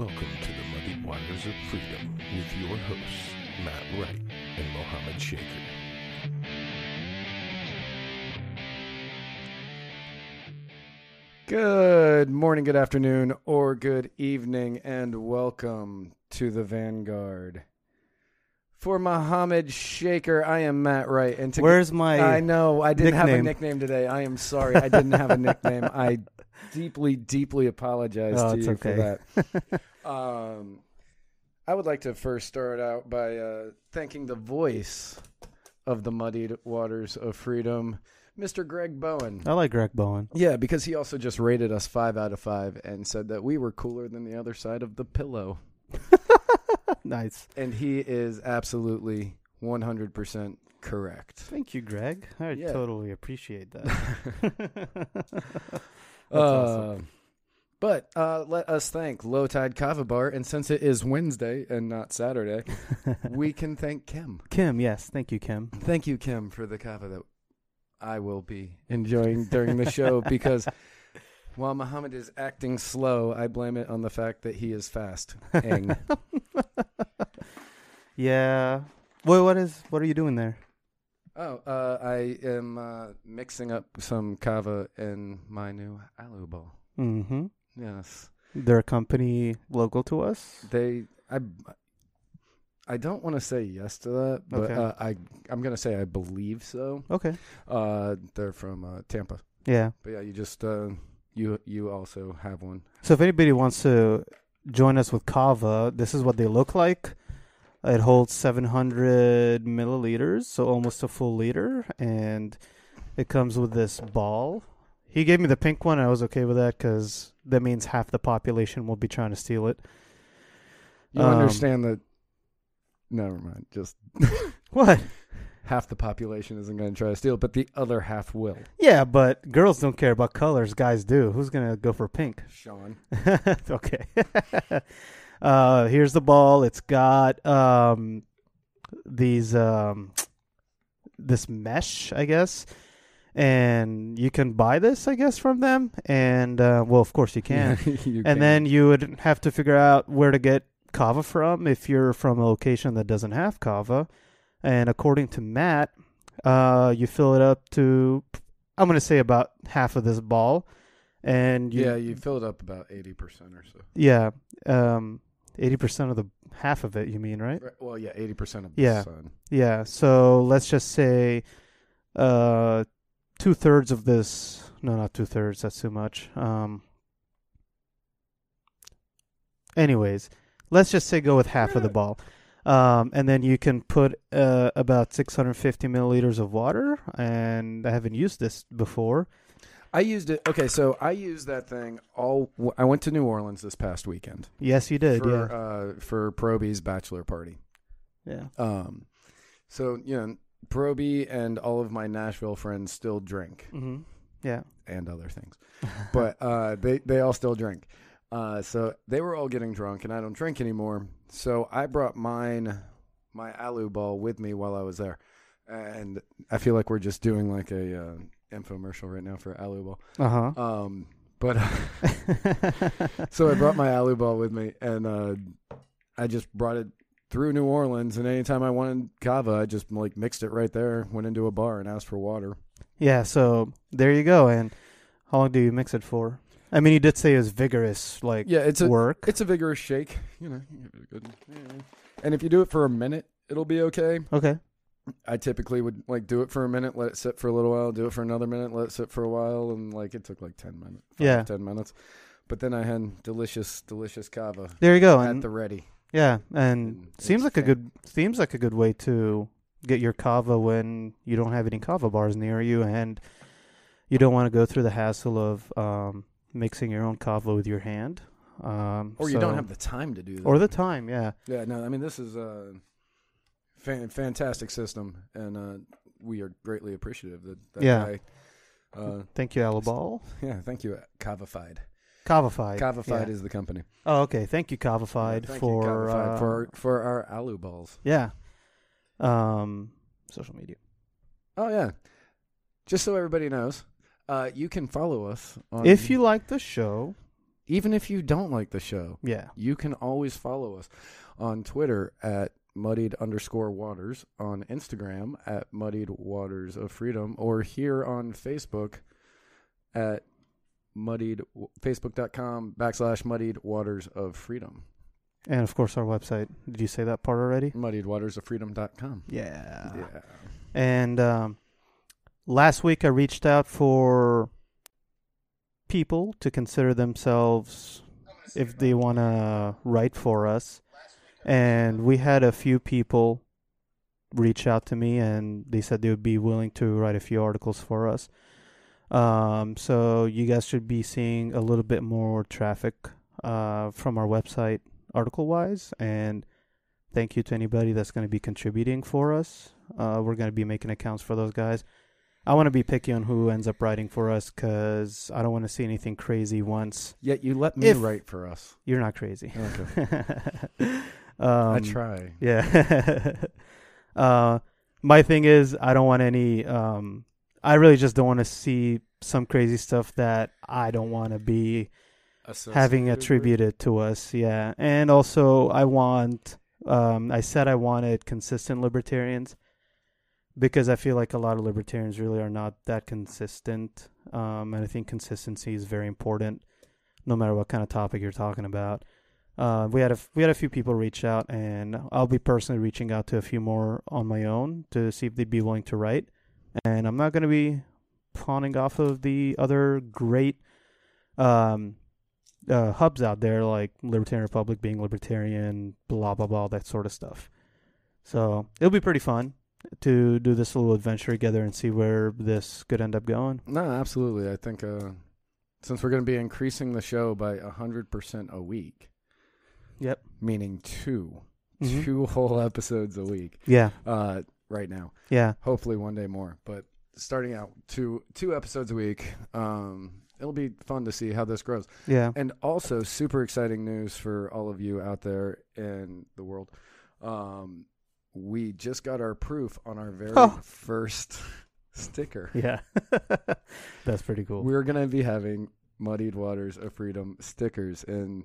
Welcome to the Muddy Waters of Freedom with your hosts, Matt Wright and Mohammed Shaker. Good morning, good afternoon, or good evening, and welcome to the Vanguard. For Mohammed Shaker, I am Matt Wright, and to Where's my? I know I didn't have a nickname? nickname today. I am sorry, I didn't have a nickname. I deeply, deeply apologize Oh, to you okay. for that. um, I would like to first start out by uh, thanking the voice of the muddied waters of freedom, Mr. Greg Bowen. I like Greg Bowen. Yeah, because he also just rated us five out of five and said that we were cooler than the other side of the pillow. nice. And he is absolutely 100% correct. Thank you, Greg. I Yeah. totally appreciate that. Uh, awesome. But uh, let us thank Low Tide Kava Bar. And since it is Wednesday and not Saturday, we can thank Kim. Kim, yes, thank you, Kim. Thank you, Kim, for the kava that I will be enjoying during the show because while Muhammad is acting slow, I blame it on the fact that he is fast. Yeah. Wait, what is? What are you doing there? Oh, uh, I am uh, mixing up some kava in my new alu bowl. Mm-hmm. Yes, They're a company local to us. they. I. I don't want to say yes to that, but Okay. uh, I I'm gonna say I believe so. Okay. Uh, they're from uh, Tampa, Yeah. but yeah, you just uh, you you also have one. So if anybody wants to join us with Kava, this is what they look like. It holds 700 milliliters, so almost a full liter, and it comes with this ball. He gave me the pink one. I was okay with that because that means half the population will be trying to steal it. You Um, understand that? Never mind. Just What? Half the population isn't going to try to steal, but the other half will. Yeah, but girls don't care about colors. Guys do. Who's gonna go for pink? Sean. okay. uh, here's the ball. It's got um, these um, this mesh, I guess, and you can buy this, I guess, from them. And uh, well, of course you can. You and then you would have to figure out where to get kava from if you're from a location that doesn't have kava. And according to Matt, uh, you fill it up to, I'm gonna say about half of this ball, and you, yeah, you fill it up about eighty percent or so. yeah, um, eighty percent of the half of it. You mean right? Right, Well, yeah, eighty percent of the Yeah. sun. Yeah. So let's just say, uh, two thirds of this. No, not two thirds. That's too much. Um. Anyways, let's just say go with half of the ball, um, and then you can put uh, about 650 milliliters of water. And I haven't used this before. I used it. Okay, so I used that thing all. I went to New Orleans this past weekend Yes, you did. for yeah. uh, for Proby's bachelor party. yeah. Um, so you know, Proby and all of my Nashville friends still drink Mm-hmm. Yeah. and other things. but uh, they they all still drink. Uh, so they were all getting drunk, and I don't drink anymore. So I brought mine, my alu ball, with me while I was there, and I feel like we're just doing like a uh, infomercial right now for alu ball. uh huh. Um, but so I brought my alu ball with me, and uh, I just brought it through New Orleans. And anytime I wanted kava, I just like mixed it right there. Went into a bar and asked for water. Yeah, so there you go. And how long do you mix it for? I mean, he did say it was vigorous, like Yeah, it's a work. It's a vigorous shake, you know. you give it a good- And if you do it for a minute, it'll be okay. okay. I typically would like do it for a minute, let it sit for a little while, do it for another minute, let it sit for a while, and like it took like ten minutes. Yeah. ten minutes. But then I had delicious, delicious kava There you go. at And the ready. yeah, and and seems like a good seems like a good way to get your kava when you don't have any kava bars near you, and you don't want to go through the hassle of um, mixing your own kava with your hand. Um, Or you don't have the time to do that. or the time. Yeah. yeah, no, I mean this is a fan, fantastic system, and uh, we are greatly appreciative that, that Yeah. guy. Uh, Thank you, Alabal. yeah, thank you, Kavafied. Kavafied. Kavafied yeah. is the company. Oh, okay. Thank you, Kavafied, Thank you, for Kavafied, uh, for for our alu balls. yeah. Um, social media. Oh yeah, just so everybody knows, uh, you can follow us on If you like the show, even if you don't like the show, Yeah. you can always follow us on Twitter at muddied underscore waters, on Instagram at muddied waters of freedom, or here on Facebook at muddied facebook.com backslash muddied waters of freedom. And of course, our website. Did you say that part already? Muddied waters of freedom.com. Yeah. Yeah. And um, last week, I reached out for people to consider themselves if they want to write for us. And we had a few people reach out to me, and they said they would be willing to write a few articles for us. Um, so you guys should be seeing a little bit more traffic uh, from our website article wise. And thank you to anybody that's going to be contributing for us. Uh, we're going to be making accounts for those guys. I want to be picky on who ends up writing for us because I don't want to see anything crazy once. Yet you let me If- write for us. You're not crazy. Okay. um, I try. Yeah. uh, my thing is, I don't want any. Um, I really just don't want to see some crazy stuff that I don't want to be having attributed to us. Yeah, and also I want. Um, I said I wanted consistent libertarians because I feel like a lot of libertarians really are not that consistent. Um, and I think consistency is very important, no matter what kind of topic you're talking about. Uh, we had a we had a few people reach out, and I'll be personally reaching out to a few more on my own to see if they'd be willing to write. And I'm not going to be pawning off of the other great um, uh, hubs out there, like Libertarian Republic, being libertarian, blah blah blah, that sort of stuff. So it'll be pretty fun to do this little adventure together and see where this could end up going. No, absolutely. I think uh, since we're going to be increasing the show by hundred percent a week, Yep. meaning 2 Mhm. two whole episodes a week Yeah. uh, right now. Yeah. Hopefully one day more, but starting out two two episodes a week. Um, it'll be fun to see how this grows. Yeah. And also, super exciting news for all of you out there in the world. Um, we just got our proof on our very Oh. first sticker. Yeah. That's pretty cool. We're gonna be having Muddied Waters of Freedom stickers, and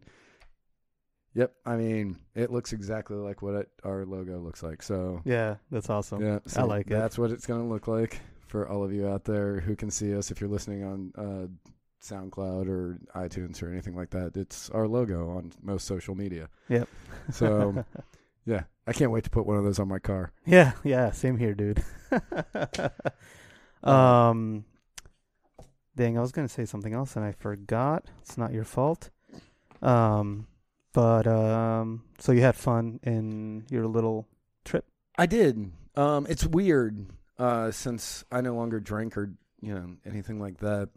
yep, I mean it looks exactly like what it, our logo looks like. So yeah, that's awesome. yeah, so like it. That's what it's gonna look like for all of you out there who can see us. If you're listening on uh, SoundCloud or iTunes or anything like that, it's our logo on most social media. Yep. So yeah, I can't wait to put one of those on my car. yeah, yeah, same here, dude. um Dang, I was gonna say something else and I forgot. It's not your fault. Um but um so you had fun in your little trip? I did. Um, it's weird uh, since I no longer drink or you know anything like that.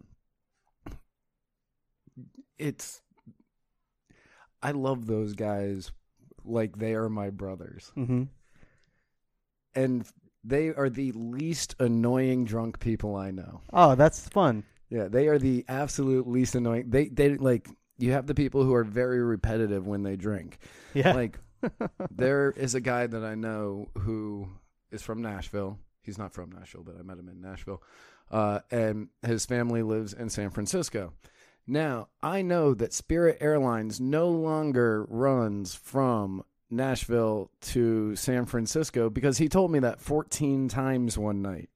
It's I love those guys like they are my brothers, Mm-hmm. and they are the least annoying drunk people I know. Oh, that's fun. Yeah, they are the absolute least annoying. They they like you have the people who are very repetitive when they drink. Yeah. Like there is a guy that I know who is from Nashville. He's not from Nashville, but I met him in Nashville. Uh, and his family lives in San Francisco. Now, I know that Spirit Airlines no longer runs from Nashville to San Francisco because he told me that 14 times one night.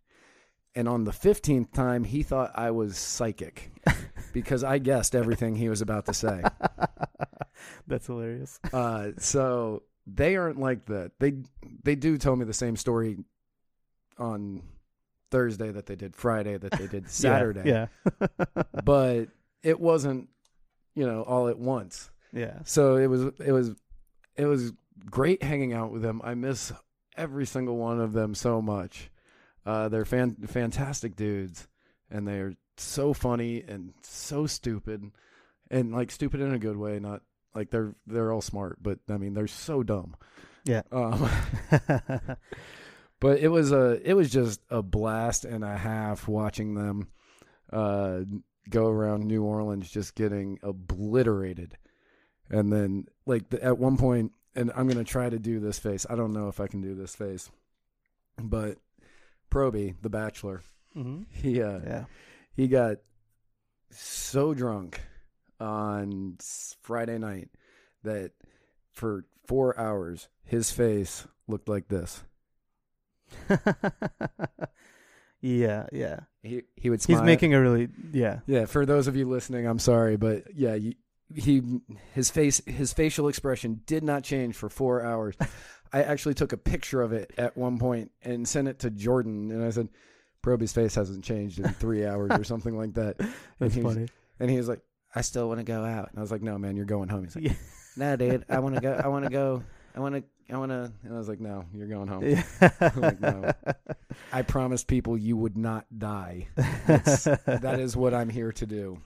And on the 15th time, he thought I was psychic because I guessed everything he was about to say. that's hilarious. Uh, so they aren't like that. They they do tell me the same story on Thursday that they did Friday that they did Saturday. Yeah. But it wasn't, you know, all at once. Yeah. So it was it was it was great hanging out with them. I miss every single one of them so much. Uh, they're fan- fantastic dudes, and they're so funny and so stupid, and like stupid in a good way. Not like they're they're all smart, but I mean they're so dumb. Yeah. Um, but it was a it was just a blast and a half watching them uh, go around New Orleans just getting obliterated, and then like the, at one point, and I'm gonna try to do this face. I don't know if I can do this face, but Proby, the Bachelor, mm-hmm. he uh, Yeah. he got so drunk on Friday night that for four hours his face looked like this. yeah, yeah. He he would smile. He's making a really yeah. Yeah, for those of you listening, I'm sorry, but yeah, you, he his face his facial expression did not change for four hours. I actually took a picture of it at one point and sent it to Jordan, and I said, "Proby's face hasn't changed in three hours or something like that." And That's he was- funny. And he was like, "I still want to go out," and I was like, "No, man, you're going home." He's like, Yeah. "No, dude, I want to go. I want to go. I want to. I want to." And I was like, "No, you're going home." Yeah. Like, no. I promised people you would not die. That is what I'm here to do.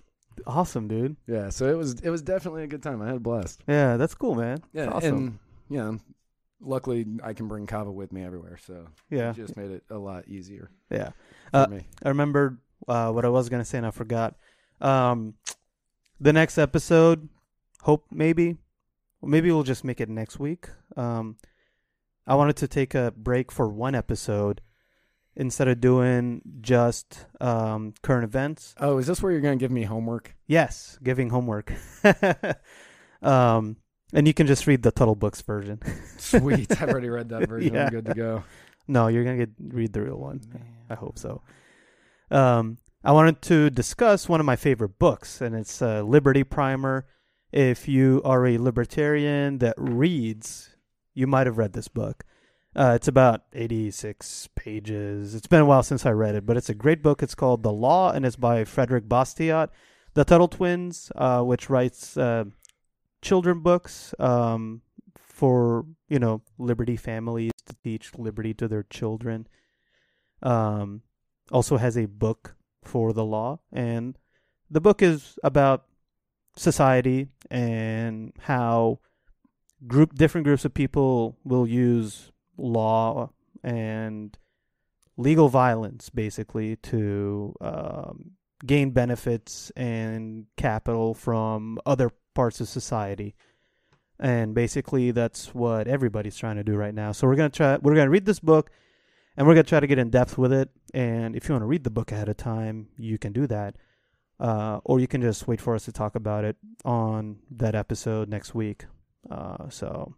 awesome, dude. Yeah, so it was it was definitely a good time. I had a blast. Yeah, that's cool, man. Yeah, That's awesome. and yeah, luckily I can bring kava with me everywhere, so yeah, it just made it a lot easier yeah. for Uh, me. I remembered uh, what I was gonna say and I forgot. Um, the next episode, hope maybe, maybe we'll just make it next week. Um, I wanted to take a break for one episode instead of doing just um, current events. Oh, is this where you're gonna give me homework? Yes, giving homework. um, and you can just read the Tuttle Books version. Sweet, I've already read that version. Yeah. I'm good to go. no, you're gonna read the real one. I hope so. Um, I wanted to discuss one of my favorite books, and it's uh, Liberty Primer. If you are a libertarian that reads, you might have read this book. Uh, it's about 86 pages. It's been a while since I read it, but it's a great book. It's called The Law, and it's by Frederick Bastiat, the Tuttle twins, uh, which writes uh, children books um, for you know liberty families to teach liberty to their children. Um, also has a book for the law, and the book is about society and how group different groups of people will use law and legal violence basically to um, gain benefits and capital from other parts of society. And basically that's what everybody's trying to do right now. So we're going to try we're going to read this book and we're going to try to get in depth with it. And if you want to read the book ahead of time you can do that uh, or you can just wait for us to talk about it on that episode next week uh, so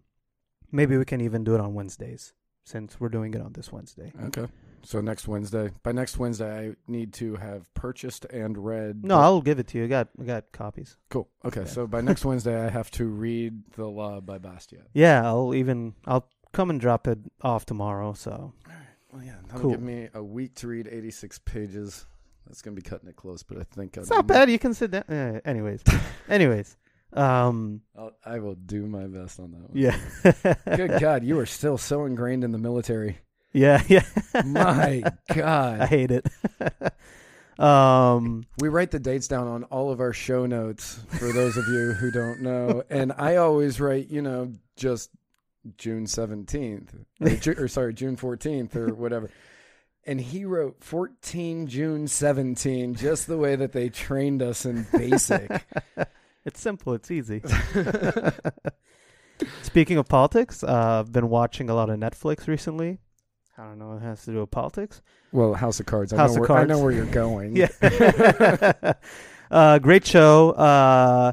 maybe we can even do it on wednesdays since we're doing it on this wednesday Okay. So next Wednesday. By next Wednesday, I need to have purchased and read. no i'll give it to you i got i got copies Cool. Okay. So by next Wednesday, I have to read The Law by Bastiat. yeah i'll even i'll come and drop it off tomorrow so All right. Well, yeah, that'll Cool. give me a week to read 86 pages. That's gonna be cutting it close, but I think it's I'll not bad. You can sit down. Uh, anyways. Anyways. Um I'll, I will do my best on that one. yeah. Good God, you are still so ingrained in the military. yeah yeah. My God, i hate it. Um we write the dates down on all of our show notes for those of you who don't know, and I always write, you know, just June 17th, or, or sorry, June 14th, or whatever. And he wrote 14 June 17, just the way that they trained us in basic. it's simple it's easy speaking of politics uh, i've been watching a lot of netflix recently i don't know what it has to do with politics Well, House of Cards. I, House know, of where, I know where you're going. Yeah. uh, great show. Uh,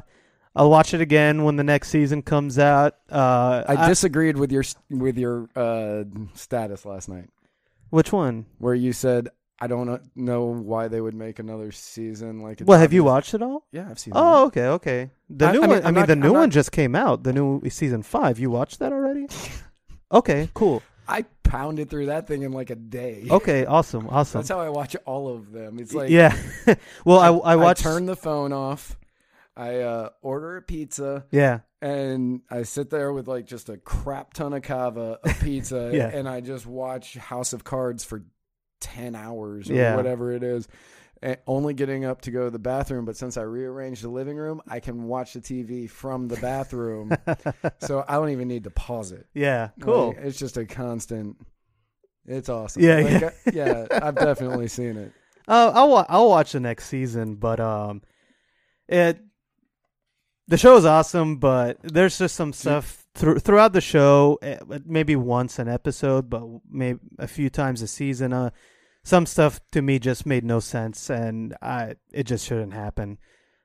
I'll watch it again when the next season comes out. Uh, I disagreed with your with your uh, status last night, which one? where you said I don't know why they would make another season. Like, Well, have you watched it all? Yeah, I've seen. It. Oh, it. okay, okay. The I- new I mean, one. I mean, not- the new I'm one not- just came out. The new season five. You watched that already? okay, cool. I pounded through that thing in like a day. Okay, awesome, awesome. That's how I watch all of them. It's like yeah. well, I I watched. turn the phone off. I uh, order a pizza yeah. And I sit there with like just a crap ton of kava, a pizza, Yeah. and I just watch House of Cards for ten hours or Yeah. whatever it is. And only getting up to go to the bathroom, but since I rearranged the living room, I can watch the TV from the bathroom, so I don't even need to pause it. yeah. Cool. Like, it's just a constant. It's awesome. Yeah, Like, yeah. I- yeah. I've definitely seen it. Uh, I'll I'll watch the next season, but um, it the show is awesome, but there's just some stuff thr- throughout the show. eh, Maybe once an episode, but maybe a few times a season. Uh, some stuff to me just made no sense, and I it just shouldn't happen.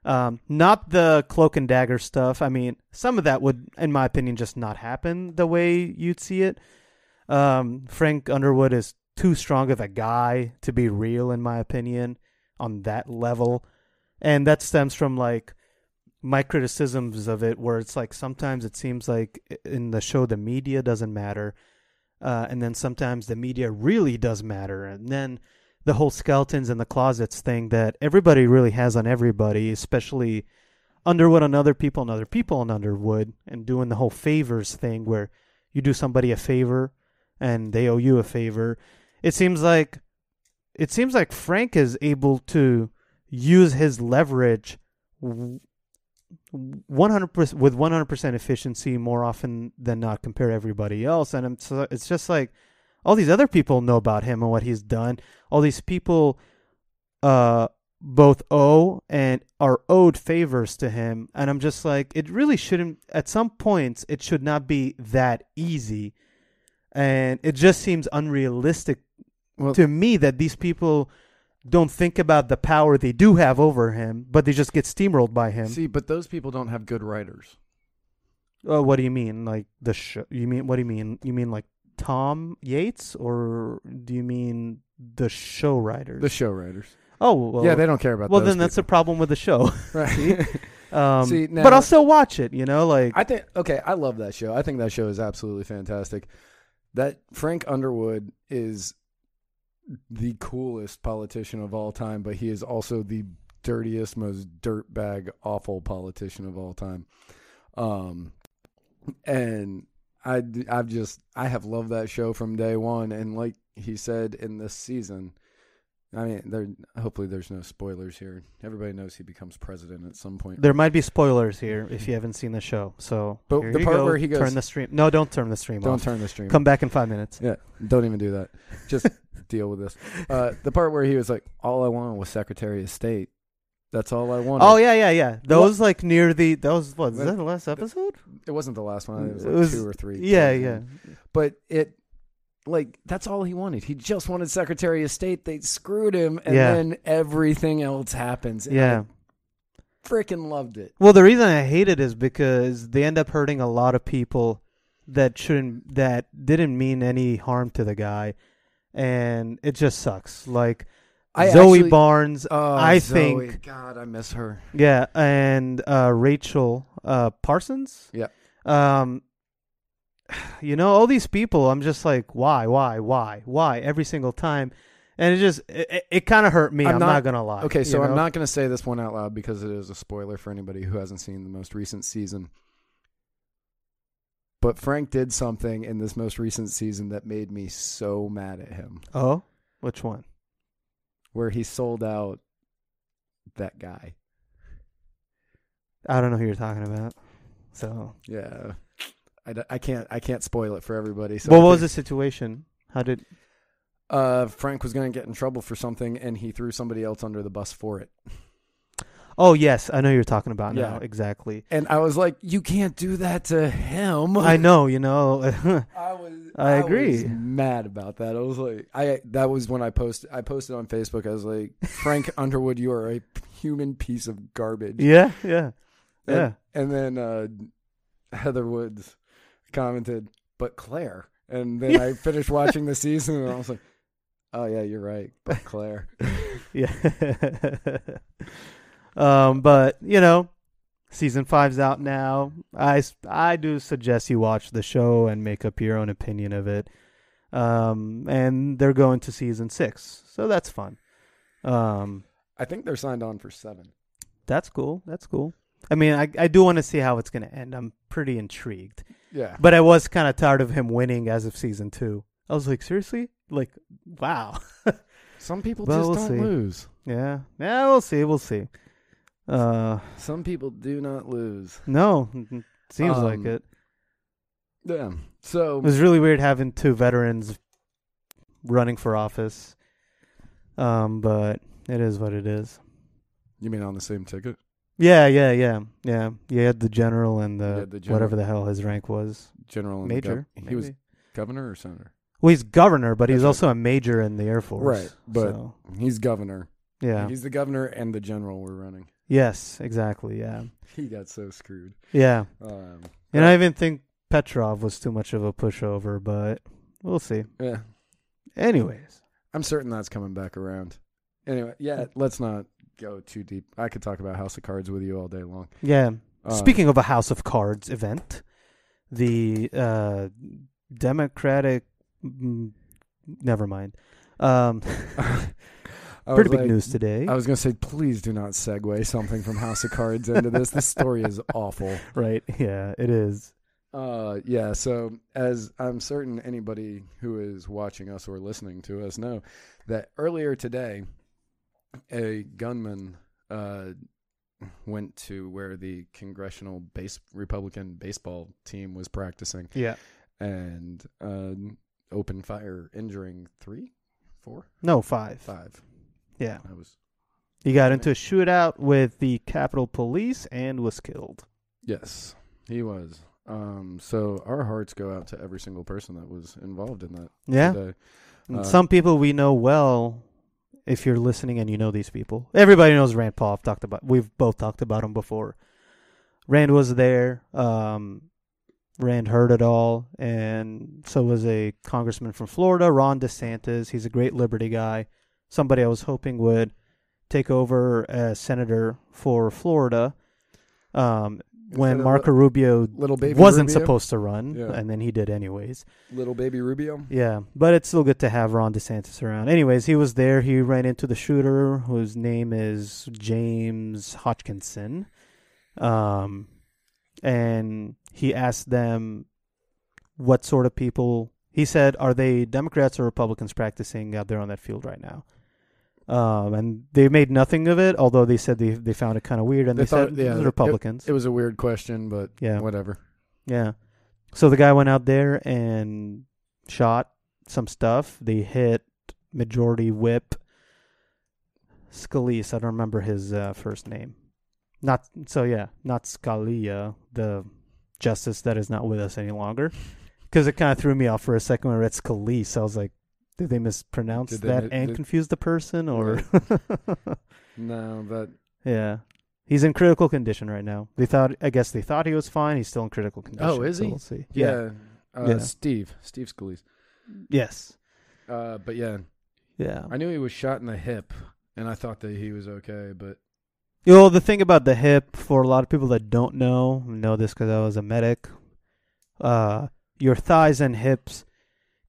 Um, not the cloak and dagger stuff. I mean, some of that would, in my opinion, just not happen the way you'd see it. Um, Frank Underwood is too strong of a guy to be real, in my opinion, on that level. And that stems from like my criticisms of it, where it's like sometimes it seems like in the show the media doesn't matter, uh, and then sometimes the media really does matter, and then the whole skeletons in the closets thing that everybody really has on everybody, especially Underwood on other people and other people on Underwood, and doing the whole favors thing where you do somebody a favor and they owe you a favor. It seems like it seems like Frank is able to use his leverage 100% with 100% efficiency more often than not compared to everybody else. And it's, it's just like all these other people know about him and what he's done. All these people uh both owe and are owed favors to him. And i'm just like it really shouldn't at some points it should not be that easy. And it just seems unrealistic Well- to me that these people don't think about the power they do have over him but they just get steamrolled by him See, but those people don't have good writers. uh, what do you mean like the show you mean what do you mean you mean like tom yates or do you mean the show writers The show writers. oh well, yeah, they don't care about. well then that's a problem with the show right. um See, but i'll still watch it you know like I think okay, I love that show. I think that show is absolutely fantastic. That Frank Underwood is the coolest politician of all time, but he is also the dirtiest, most dirtbag, awful politician of all time. Um, and I, I've just, I have loved that show from day one. And like he said in this season, I mean, there. Hopefully, there's no spoilers here. Everybody knows he becomes president at some point. there might be spoilers here if you haven't seen the show so But the part go. where he goes- turn the stream no don't turn the stream Don't off turn the stream. come back in five minutes Yeah, don't even do that. Just deal with this. Uh, the part where he was like, "All I wanted was Secretary of State. That's all I wanted." Oh yeah, yeah, yeah. Those like near the that was what is that the last episode? it wasn't the last one. It was It was- two or three. Yeah, yeah. But it, like, that's all he wanted. He just wanted Secretary of State. They screwed him, and Yeah. then everything else happens. and Yeah. I freaking loved it. Well, the reason I hate it is because they end up hurting a lot of people that shouldn't that didn't mean any harm to the guy, and it just sucks. Like I Zoe actually- Barnes, Oh, I Zoe. think God, I miss her. yeah, and uh, Rachel uh, Parsons. Yeah. Um, you know, all these people, I'm just like, why, why, why, why, every single time, and it just it, it, kind of hurt me. I'm, I'm not, not- gonna lie. Okay, you so I'm not going to say this one out loud because it is a spoiler for anybody who hasn't seen the most recent season. But Frank did something in this most recent season that made me so mad at him, Oh, which one? where he sold out that guy. I don't know who you're talking about. So, Yeah, I can't I can't spoil it for everybody. So what was the situation? How did? Uh, Frank was going to get in trouble for something, and he threw somebody else under the bus for it. Oh yes, I know you're talking about Yeah. now. Exactly. And I was like, "You can't do that to him." I know. You know. I was. I agree. was mad about that. I was like, I that was when I posted. I posted on Facebook. I was like, Frank Underwood, you are a human piece of garbage. yeah. Yeah. And, Yeah. And then uh, Heather Woods commented, "But Claire." And then I finished watching the season, and I was like, "Oh yeah, you're right, but Claire." Yeah. Um, but you know, season five's out now. I I do suggest you watch the show and make up your own opinion of it. Um, and they're going to season six, so that's fun. Um, I think they're signed on for seven. that's cool. That's cool. I mean, I I do want to see how it's going to end. I'm pretty intrigued, Yeah, but I was kind of tired of him winning as of season two. I was like, seriously, like, wow. some people just we'll don't see. lose. yeah, yeah, we'll see, we'll see. Uh, Some people do not lose. no, seems like Um, it. Yeah. So It was really weird having two veterans running for office. Um, but it is what it is. you mean on the same ticket? Yeah, yeah, yeah, yeah. You had the general and the, the general. whatever the hell his rank was, General and major. gov- he was maybe? governor or senator. well, he's governor, but he's That's also a major in the Air Force. Right, but- so, He's governor. Yeah. He's the governor and the general were running. Yes, exactly. Yeah. He got so screwed. Yeah. Um, And I even think Petrov was too much of a pushover, but we'll see. yeah, Anyways. I'm certain that's coming back around. Anyway, yeah, let's not go too deep. I could talk about House of Cards with you all day long. Yeah. Uh, Speaking of a House of Cards event, the uh, Democratic. Mm, never mind. Um, I pretty big like- news today, I was gonna say, please do not segue something from House of Cards into this. This story is awful. right? Yeah, it is. Uh, yeah. So, as I'm certain anybody who is watching us or listening to us know, that earlier today, a gunman uh, went to where the congressional base Republican baseball team was practicing Yeah. and uh, opened fire, injuring three, four, No, five. five. Yeah. I was He got into a shootout with the Capitol Police and was killed. yes, he was. Um, so our hearts go out to every single person that was involved in that Yeah. Uh, Some people we know well. If you're listening and you know these people, everybody knows Rand Paul. I've talked about. We've both talked about him before. Rand was there. Um, Rand heard it all, and so was a congressman from Florida, Ron DeSantis. He's a great liberty guy. Somebody I was hoping would take over as senator for Florida. Um, when Marco Rubio little baby wasn't Rubio? supposed to run, Yeah. and then he did anyways. little baby Rubio. Yeah, but it's still good to have Ron DeSantis around. Anyways, he was there. He ran into the shooter, whose name is James Hodgkinson. Um, and he asked them what sort of people. He said, "Are they Democrats or Republicans practicing out there on that field right now?" Um, and they made nothing of it, although they said they they found it kind of weird, and They they, thought- said yeah, "Those it- Republicans. It was a weird question, but yeah, whatever. yeah. So the guy went out there and shot some stuff. They hit Majority Whip Scalise. I don't remember his uh, first name. Not so yeah, not Scalia, the justice that is not with us any longer. Because it kind of threw me off for a second when I read Scalise. I was like, did they mispronounce Did they that mi- and did- confuse the person, or? No, that yeah, he's in critical condition right now. They thought, I guess they thought he was fine. He's still in critical condition. Oh, is so he? We'll see. yeah. Uh, Yeah. Steve, Steve Scalise. Yes. Uh, but yeah, Yeah. I knew he was shot in the hip, and I thought that he was okay. But You know, the thing about the hip, for a lot of people that don't know, know this because I was a medic. Uh, your thighs and hips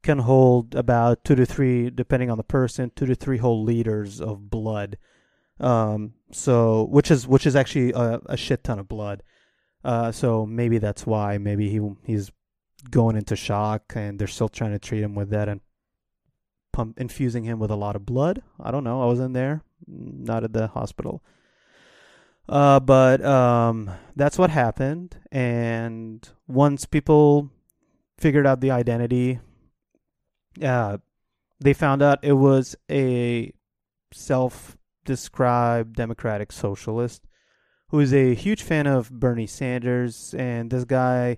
can hold about two to three, depending on the person, two to three whole liters of blood. Um, so which is which is actually a, a shit ton of blood. Uh, so maybe that's why. Maybe he he's going into shock, and they're still trying to treat him with that and pump infusing him with a lot of blood. I don't know. I was in there, not at the hospital. Uh, but um, that's what happened, and once people figured out the identity, uh, they found out it was a self-described democratic socialist who is a huge fan of Bernie Sanders, and this guy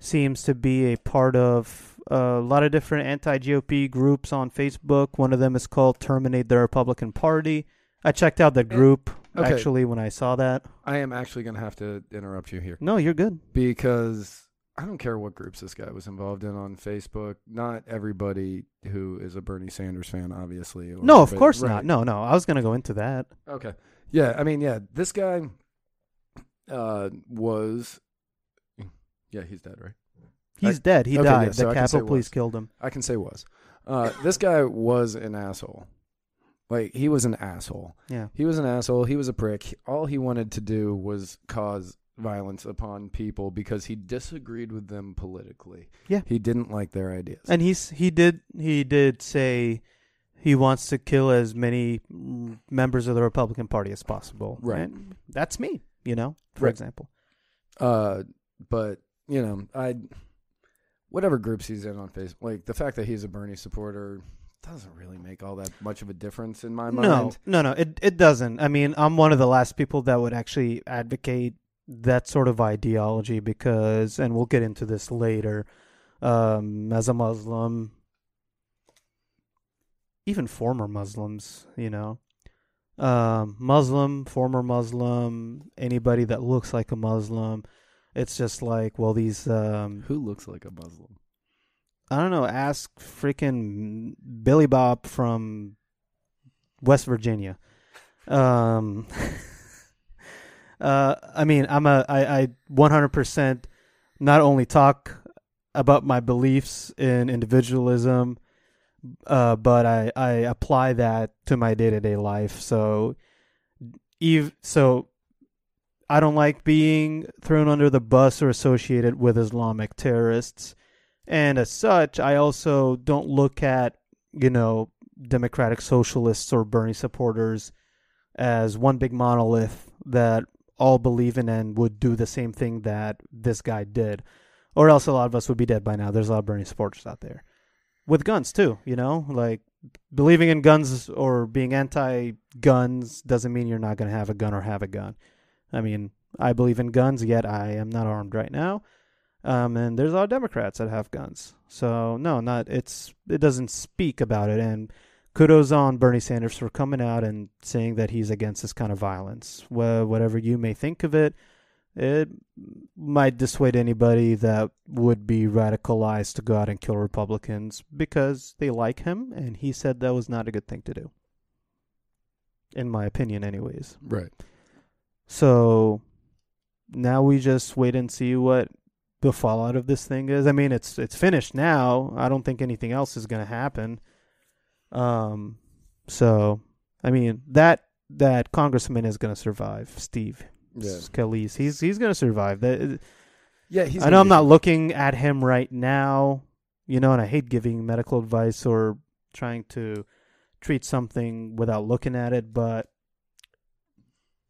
seems to be a part of a lot of different anti-GOP groups on Facebook. One of them is called Terminate the Republican Party. I checked out the group okay. actually when I saw that. I am actually going to have to interrupt you here No, you're good. because I don't care what groups this guy was involved in on Facebook. Not everybody who is a Bernie Sanders fan, obviously. or- No, of but- course right. not. No, no. I was gonna go into that. Okay. Yeah, I mean, yeah, this guy uh was Yeah, he's dead, right? He's I- dead. He okay, died. yeah, so the Capitol Police was. killed him. I can say was. Uh this guy was an asshole. Like he was an asshole. Yeah. He was an asshole. He was a prick. All he wanted to do was cause violence upon people because he disagreed with them politically. Yeah. He didn't like their ideas. And he's he did he did say he wants to kill as many members of the Republican Party as possible. Right. And that's me. You know, for Right. example. Uh, but you know, I whatever groups he's in on Facebook, like the fact that he's a Bernie supporter doesn't really make all that much of a difference in my mind. No, no, no. It it doesn't. I mean, I'm one of the last people that would actually advocate that sort of ideology because, and we'll get into this later. Um, as a Muslim, even former Muslims, you know, um, Muslim, former Muslim, anybody that looks like a Muslim. It's just like, well, these um, Who looks like a Muslim? I don't know. Ask freaking Billy Bob from West Virginia. Um, uh, I mean, I'm a I I 100% not only talk about my beliefs in individualism, uh, but I I apply that to my day to day life. So, eve so. I don't like being thrown under the bus or associated with Islamic terrorists. And as such, I also don't look at, you know, democratic socialists or Bernie supporters as one big monolith that all believe in and would do the same thing that this guy did. Or else a lot of us would be dead by now. There's a lot of Bernie supporters out there. With guns too, you know? Like believing in guns or being anti guns doesn't mean you're not going to have a gun or have a gun. I mean, I believe in guns, yet I am not armed right now. Um, and there's a lot of Democrats that have guns. So no, not it's it doesn't speak about it. And kudos on Bernie Sanders for coming out and saying that he's against this kind of violence. Well, whatever you may think of it, it might dissuade anybody that would be radicalized to go out and kill Republicans because they like him, and he said that was not a good thing to do. In my opinion, anyways. Right. So now we just wait and see what the fallout of this thing is. I mean, it's it's finished now. I don't think anything else is going to happen. Um, so I mean that that congressman is going to survive. Steve Yeah. Scalise, he's he's going to survive. That Yeah. He's I know I'm not looking at him right now, you know, and I hate giving medical advice or trying to treat something without looking at it, but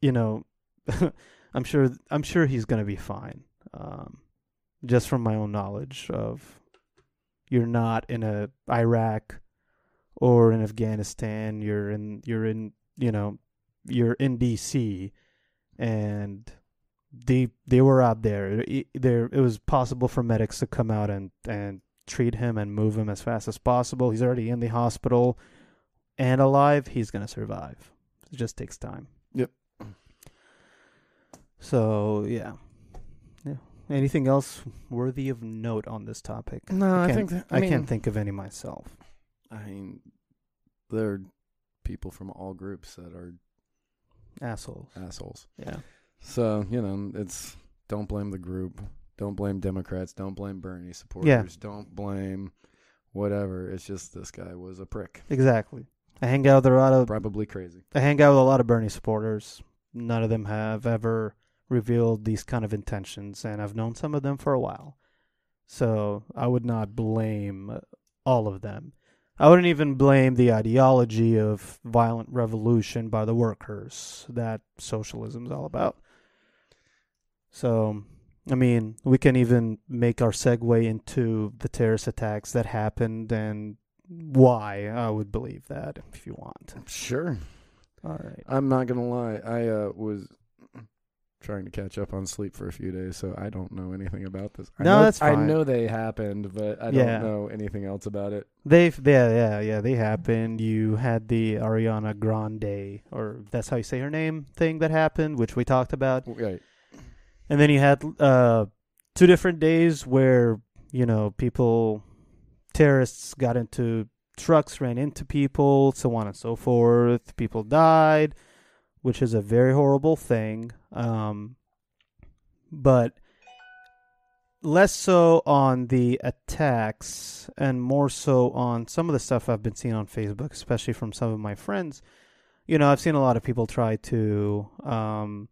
you know, I'm sure I'm sure he's going to be fine. Um, just from my own knowledge of you're not in a Iraq or in Afghanistan, you're in you're in, you know, you're in DC and they they were out there. It, there it was possible for medics to come out and and treat him and move him as fast as possible. He's already in the hospital and alive. He's gonna survive. It just takes time. Yep. So yeah, yeah. Anything else worthy of note on this topic? No, I, can't- think that, I, I, mean, can't think of any myself. I mean, there are people from all groups that are Assholes. assholes. Yeah. So you know, it's don't blame the group. Don't blame Democrats. Don't blame Bernie supporters. Don't blame whatever. It's just this guy was a prick. Exactly. I hang out with a lot of Probably crazy. I hang out with a lot of Bernie supporters. None of them have ever revealed these kind of intentions, and I've known some of them for a while. So I would not blame all of them. I wouldn't even blame the ideology of violent revolution by the workers that socialism's all about. So, I mean, we can even make our segue into the terrorist attacks that happened and why I would believe that if you want. Sure. All right. I'm not gonna lie. I uh, was trying to catch up on sleep for a few days, so I don't know anything about this. I No, know, that's I know they happened, but I Yeah. don't know anything else about it. They've yeah yeah yeah they happened. You had the Ariana Grande or that's how you say her name thing that happened, which we talked about, Right. and then you had uh two different days where you know people terrorists got into trucks, ran into people, so on and so forth. People died, which is a very horrible thing. Um, but less so on the attacks and more so on some of the stuff I've been seeing on Facebook, especially from some of my friends. You know, I've seen a lot of people try to um,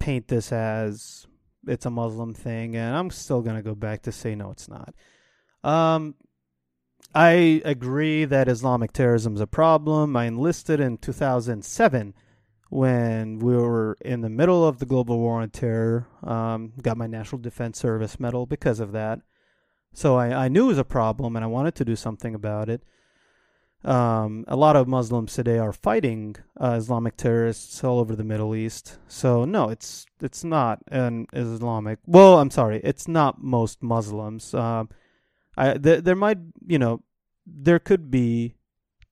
paint this as it's a Muslim thing, and I'm still gonna go back to say no, it's not. Um, I agree that Islamic terrorism is a problem. I enlisted in 2007 when we were in the middle of the global war on terror. Um, got my National Defense Service Medal because of that. So I, I knew it was a problem and I wanted to do something about it. Um, a lot of Muslims today are fighting uh, Islamic terrorists all over the Middle East. So no, it's it's not an Islamic. Well, I'm sorry, it's not most Muslims. Um, I there there might you know there could be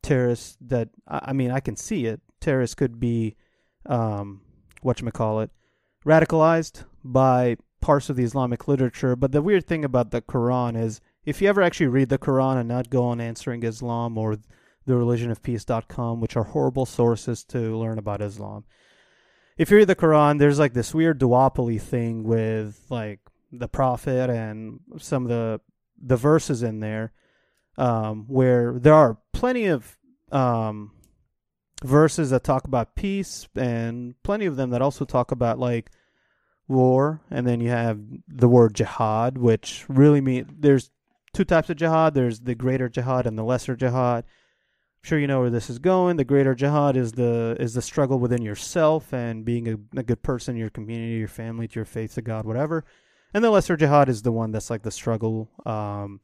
terrorists that I I mean I can see it terrorists could be, um, what you call it, radicalized by parts of the Islamic literature. But the weird thing about the Quran is, if you ever actually read the Quran and not go on Answering Islam or the religionofpeace.com, which are horrible sources to learn about Islam. If you read the Quran, there's like this weird duopoly thing with like the Prophet and some of the the verses in there, um, where there are plenty of um, verses that talk about peace and plenty of them that also talk about like war. And then you have the word jihad which really mean there's two types of jihad. There's the greater jihad and the lesser jihad. I'm sure you know where this is going. The greater jihad is the is the struggle within yourself and being a, a good person your community your family to your faith to god whatever. And the lesser jihad is the one that's like the struggle um,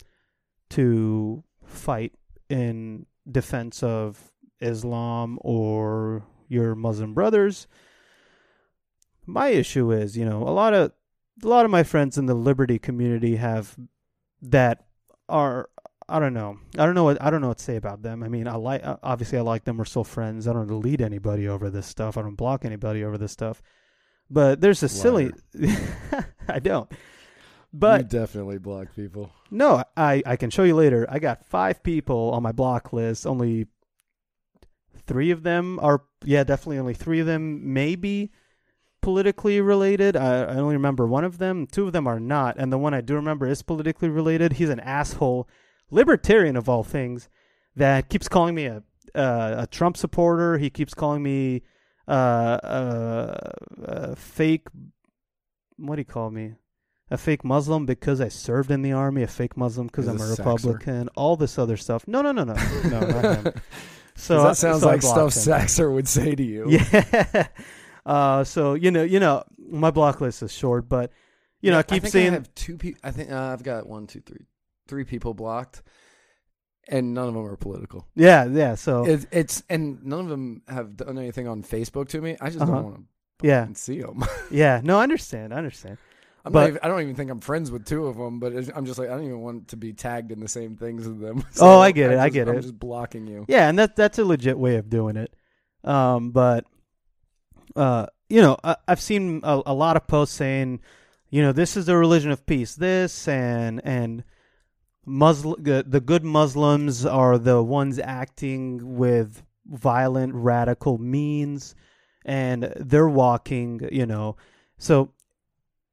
to fight in defense of Islam or your Muslim brothers. My issue is, you know, a lot of a lot of my friends in the liberty community have that are I don't know. I don't know what I don't know what to say about them. I mean, I like uh, obviously I like them. We're still friends. I don't delete anybody over this stuff. I don't block anybody over this stuff. But there's a silly I don't. But you definitely block people. No, I, I can show you later. I got five people on my block list. Only three of them are, yeah, definitely only three of them maybe politically related. I, I only remember one of them. Two of them are not. And the one I do remember is politically related. He's an asshole, libertarian of all things, that keeps calling me a, uh, a Trump supporter. He keeps calling me uh, uh, a fake, what do you call me? a fake Muslim because I served in the army, a fake Muslim because I'm a Republican, all this other stuff. No, no, no, no, no. So that sounds so like stuff him. Saxer would say to you. Yeah. Uh, so you know, you know, my block list is short, but you know, I keep I think saying I have two people. I think uh, I've got one, two, three, three people blocked, and none of them are political. Yeah, yeah. So it's, it's and none of them have done anything on Facebook to me. I just Uh-huh. don't want to yeah, see them. yeah. No, I understand. I understand. I'm But- not even, I don't even think I'm friends with two of them, but I'm just like I don't even want to be tagged in the same things as them. So Oh, I get it, I just- get I'm it. just blocking you. Yeah, and that that's a legit way of doing it. Um, but uh, you know, I, I've seen a, a lot of posts saying, you know, this is the religion of peace. This and and Muslim the, the good Muslims are the ones acting with violent radical means, and they're walking, you know, so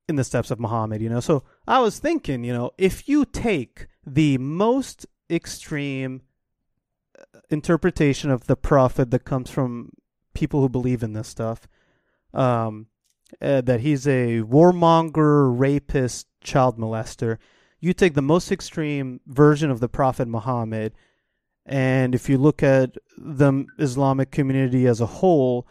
in the steps of Muhammad, you know. So I was thinking, you know, if you take the most extreme interpretation of the prophet that comes from people who believe in this stuff um uh, that he's a warmonger rapist child molester you take the most extreme version of the prophet muhammad and if you look at the islamic community as a whole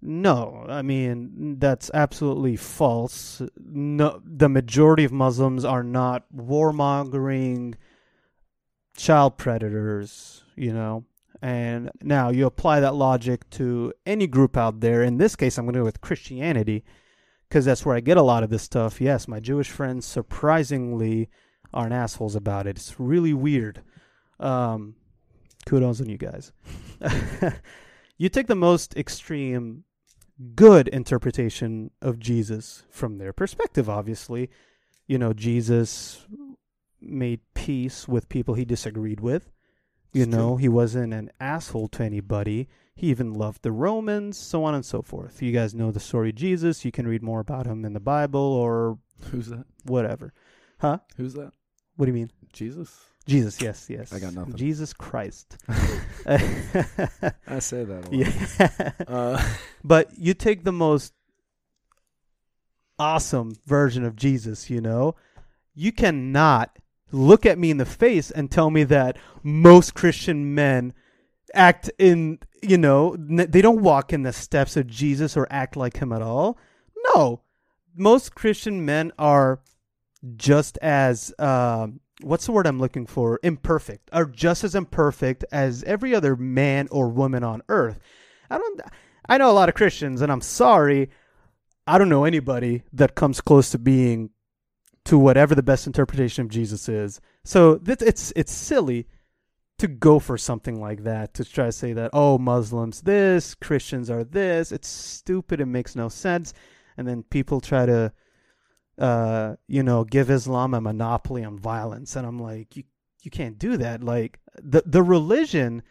no i mean that's absolutely false no the majority of muslims are not warmongering child predators, you know. And now you apply that logic to any group out there. In this case, I'm going to go with Christianity because that's where I get a lot of this stuff. Yes, my Jewish friends surprisingly aren't assholes about it. It's really weird. Um, kudos on you guys. you take the most extreme good interpretation of Jesus from their perspective, obviously. You know, Jesus made peace with people he disagreed with. You It's know, true. he wasn't an asshole to anybody. He even loved the Romans, so on and so forth. You guys know the story of Jesus. You can read more about him in the Bible or Who's that? whatever. Huh? Who's that? What do you mean? Jesus. Jesus, yes, yes. I got nothing. Jesus Christ. I say that. A lot. yeah. Uh, but you take the most awesome version of Jesus, you know, you cannot look at me in the face and tell me that most Christian men act in, you know, they don't walk in the steps of Jesus or act like him at all. No. Most Christian men are just as um what's the word I'm looking for? Imperfect. Are just as imperfect as every other man or woman on earth. I don't I know a lot of Christians and I'm sorry I don't know anybody that comes close to being to whatever the best interpretation of Jesus is. So th- it's it's silly to go for something like that to try to say that oh Muslims this Christians are this it's stupid it makes no sense and then people try to uh you know give Islam a monopoly on violence and I'm like you you can't do that like the the religion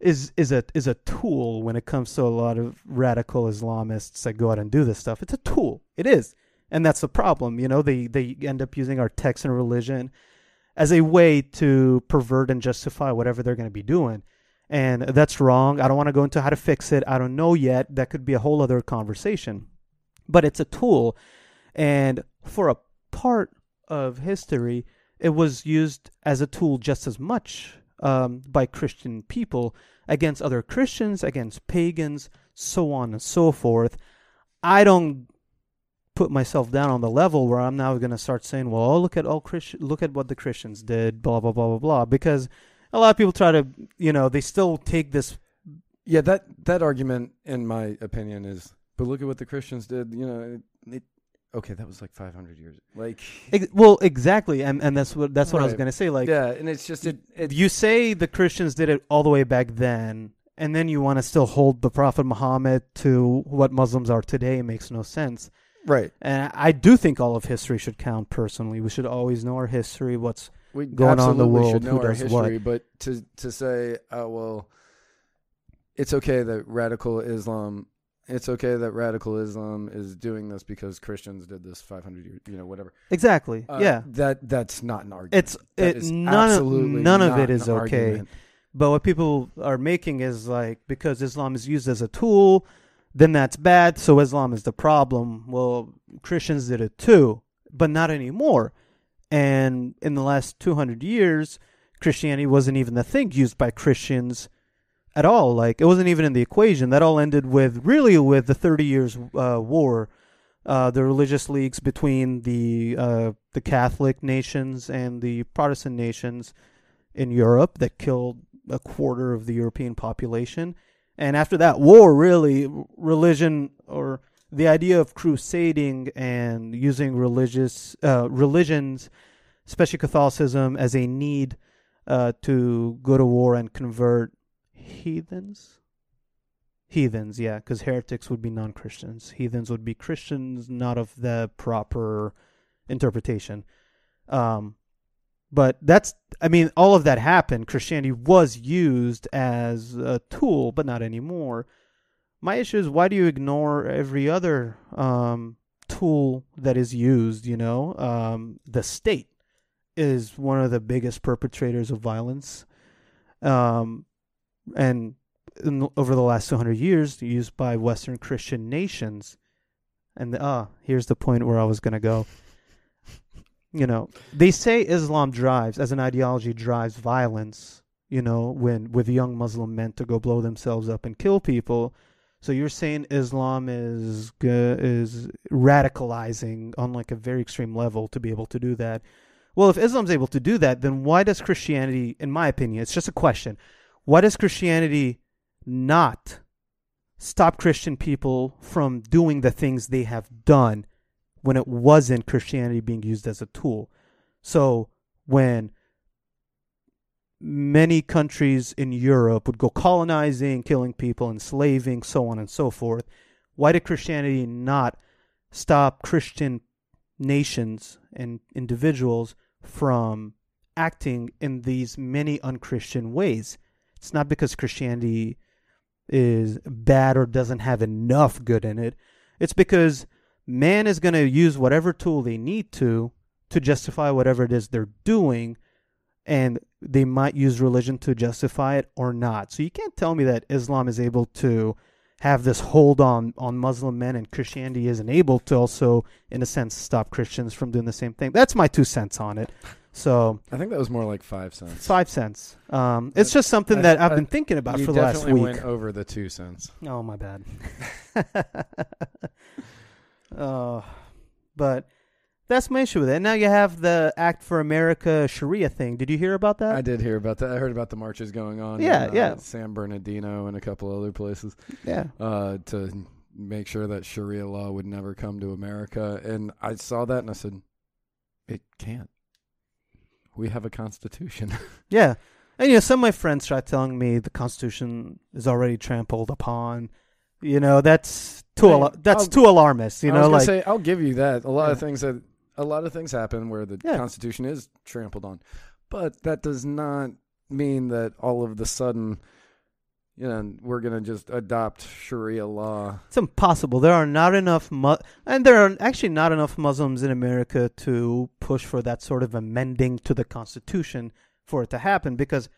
is is a is a tool when it comes to a lot of radical Islamists that go out and do this stuff it's a tool it is and that's the problem you know they they end up using our text and religion as a way to pervert and justify whatever they're going to be doing. And that's wrong. I don't want to go into how to fix it. I don't know yet. That could be a whole other conversation. But it's a tool. And for a part of history, it was used as a tool just as much um, by Christian people against other Christians, against pagans, so on and so forth. I don't put myself down on the level where I'm now going to start saying, "Well, look at all Christian, look at what the Christians did," blah blah blah blah blah. Because a lot of people try to, you know, they still take this. Yeah, that that argument, in my opinion, is. But look at what the Christians did. You know, it, it okay, that was like 500 years. Like, ex- well, exactly, and and that's what that's what I was Right. to say. Like, yeah, and it's just it. it you say the Christians did it all the way back then, and then you want to still hold the Prophet Muhammad to what Muslims are today. It makes no sense. right. And I do think all of history should count. Personally, we should always know our history. What's We going on in the absolutely world, should know who our does what. history, but to to say, oh well, it's okay that radical Islam. It's okay that radical Islam is doing this because Christians did this 500 years, you know, whatever. exactly? Uh, yeah, that that's not an argument. it's it. None of absolutely none of it is okay. argument. But what people are making is like because Islam is used as a tool, then that's bad. So Islam is the problem. Well, Christians did it too, but not anymore. And in the last 200 years, Christianity wasn't even the thing used by Christians at all. Like it wasn't even in the equation. That all ended with really with the 30 years uh, war, uh, the religious leagues between the uh, the Catholic nations and the Protestant nations in Europe that killed a quarter of the European population. And after that war, really, religion or the idea of crusading and using religious uh, religions, especially Catholicism, as a need uh, to go to war and convert heathens. Heathens, yeah, because heretics would be non Christians. Heathens would be Christians, not of the proper interpretation. Um, but that's, I mean, all of that happened. Christianity was used as a tool, but not anymore. My issue is why do you ignore every other um, tool that is used? You know, um, the state is one of the biggest perpetrators of violence, um, and in, over the last 200 years, used by Western Christian nations. And ah, here's the point where I was going to go. You know, they say Islam drives, as an ideology, drives violence. You know, when with young Muslim men to go blow themselves up and kill people. So you're saying Islam is is radicalizing on like a very extreme level to be able to do that. Well, if Islam's able to do that, then why does Christianity, in my opinion, it's just a question, why does Christianity not stop Christian people from doing the things they have done when it wasn't Christianity being used as a tool? So when many countries in Europe would go colonizing, killing people, enslaving, so on and so forth. Why did Christianity not stop Christian nations and individuals from acting in these many unchristian ways? It's not because Christianity is bad or doesn't have enough good in it. It's because man is going to use whatever tool they need to to justify whatever it is they're doing and they might use religion to justify it or not. So you can't tell me that Islam is able to have this hold on on Muslim men and Christianity isn't able to also in a sense stop Christians from doing the same thing. That's my two cents on it. So I think that was more like five cents. five cents. Um, it's just something I- that I've I- been thinking about for the last definitely week. went over the two cents. Oh my bad. oh, but that's my issue with it. Now you have the Act for America Sharia thing. Did you hear about that? I did hear about that. I heard about the marches going on. Yeah, in, uh, yeah. San Bernardino and a couple other places yeah. uh, to make sure that Sharia law would never come to America. And I saw that and I said, it can't. We have a constitution. Yeah. And you know, some of my friends try telling me the Constitution is already trampled upon. You know, that's too Hey, al- that's I'll- too alarmist. You I know, like say I'll give you that. A lot of things that a lot of things happen where the Yeah. Constitution is trampled on, but that does not mean that all of the sudden, you know, we're gonna just adopt Sharia law. it's impossible. There are not enough mu- and there are actually not enough Muslims in America to push for that sort of amending to the Constitution for it to happen. Because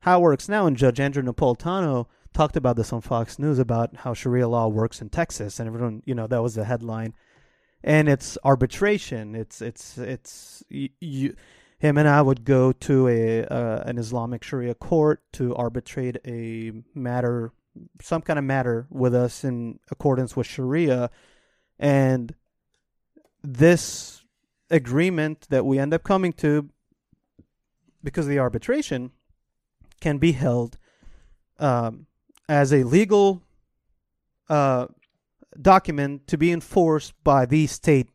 how it works now, and Judge Andrew Napolitano talked about this on Fox News about how Sharia law works in Texas, and everyone, you know, that was the headline. And it's arbitration. It's it's it's you. you him and I would go to a uh, an Islamic Sharia court to arbitrate a matter some kind of matter with us in accordance with Sharia. And this agreement that we end up coming to because of the arbitration can be held um, as a legal uh, document to be enforced by the state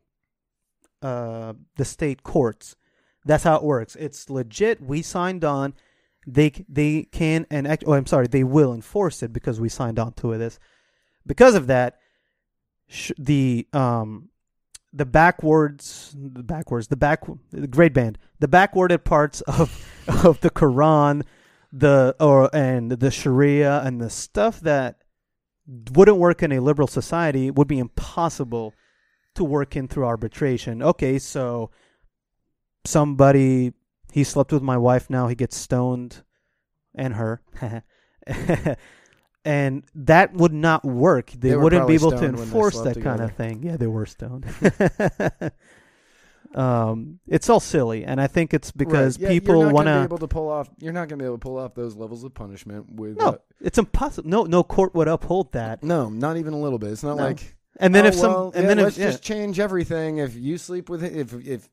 uh, the state courts. That's how it works. It's legit. We signed on they they can and act, oh I'm sorry they will enforce it because we signed on to this because of that sh- the um the backwards the backwards the back the great band the backwarded parts of of the Quran the or and the Sharia and the stuff that wouldn't work in a liberal society would be impossible to work in through arbitration okay so somebody he slept with my wife now he gets stoned and her and that would not work they, They wouldn't be able to stoned when they enforce that kind of thing yeah they were stoned um it's all silly and i think it's because Right. Yeah, people want gonna be able to pull off. You're not gonna be able to pull off those levels of punishment with. no uh, it's impossible no no court would uphold that no, not even a little bit. It's not No. like. and then oh, if some well, and yeah, then let's if yeah. just change everything. If you sleep with if if.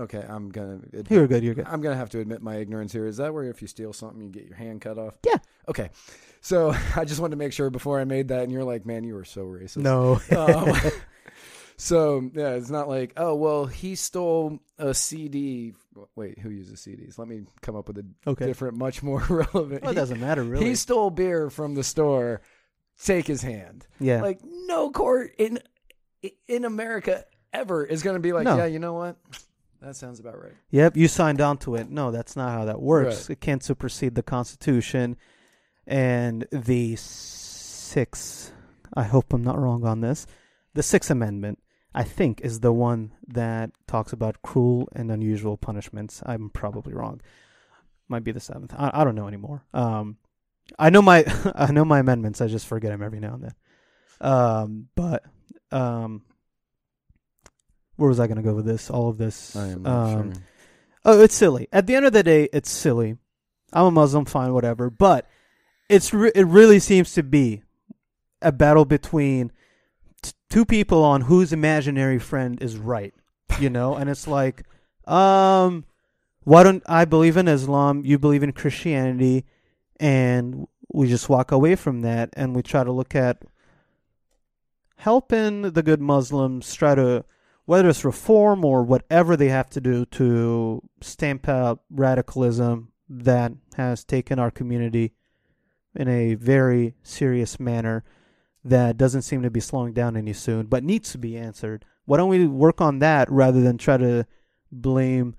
Okay, I'm gonna. admit- you're good you're good I'm gonna have to admit my ignorance here. Is that where if you steal something, you get your hand cut off? Yeah. Okay. So I just wanted to make sure before I made that, and you're like, man, you were so racist. no Um, so yeah, it's not like, oh well, he stole a CD. Wait, who uses CDs? Let me come up with a okay different, much more relevant. well, it doesn't matter really He stole beer from the store. Take his hand. yeah Like no court in in America ever is going to be like, No. yeah, you know what? That sounds about right. Yep, you signed on to it. No, that's not how that works. Right. It can't supersede the Constitution and the sixth. I hope I'm not wrong on this. The Sixth Amendment, I think, is the one that talks about cruel and unusual punishments. I'm probably wrong. Might be the seventh. I, I don't know anymore. Um, I know my I know my amendments. I just forget them every now and then. Um, but um, where was I going to go with this? All of this. I am not um, sure. Oh, it's silly. At the end of the day, it's silly. I'm a Muslim, fine, whatever. But it's re- it really seems to be a battle between t- two people on whose imaginary friend is right. You know, and it's like, um, why don't I believe in Islam? You believe in Christianity, and we just walk away from that, and we try to look at helping the good Muslims try to whether it's reform or whatever they have to do to stamp out radicalism that has taken our community in a very serious manner that doesn't seem to be slowing down any soon, but needs to be answered. Why don't we work on that rather than try to blame,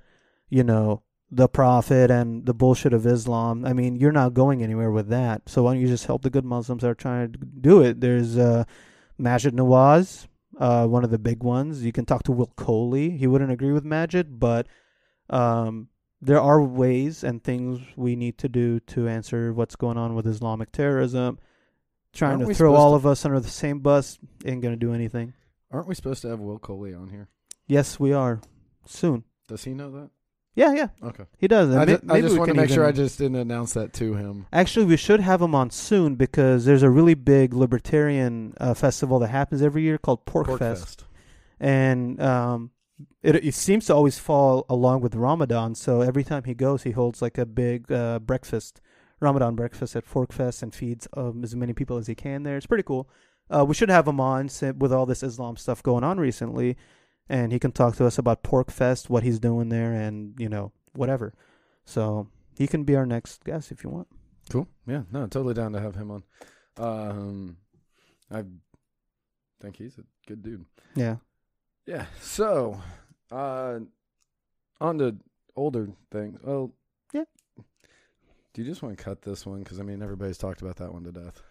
you know, the prophet and the bullshit of Islam? I mean, you're not going anywhere with that. So why don't you just help the good Muslims that are trying to do it? There's uh, Maajid Nawaz, uh, one of the big ones. You can talk to Will Coley. He wouldn't agree with Maajid, but um, there are ways and things we need to do to answer what's going on with Islamic terrorism. Trying Aren't to throw all to- of us under the same bus ain't gonna do anything. Aren't we supposed to have Will Coley on here? Yes, we are soon. Does he know that? Yeah, yeah, Okay. he does. And I, may- ju- I maybe just we want to can make sure I just didn't announce that to him. Actually, we should have him on soon because there's a really big libertarian uh, festival that happens every year called Pork, Fest. and um, it it seems to always fall along with Ramadan. So every time he goes, he holds like a big uh, breakfast, Ramadan breakfast at PorcFest, and feeds um, as many people as he can there. It's pretty cool. Uh, we should have him on si- with all this Islam stuff going on recently, and he can talk to us about PorcFest, what he's doing there, and you know whatever. So he can be our next guest if you want. Cool. Yeah. No, totally down to have him on. Um, I think he's a good dude. Yeah. Yeah. So, uh, on to older things. Well, Yeah. Do you just want to cut this one? Because I mean, everybody's talked about that one to death.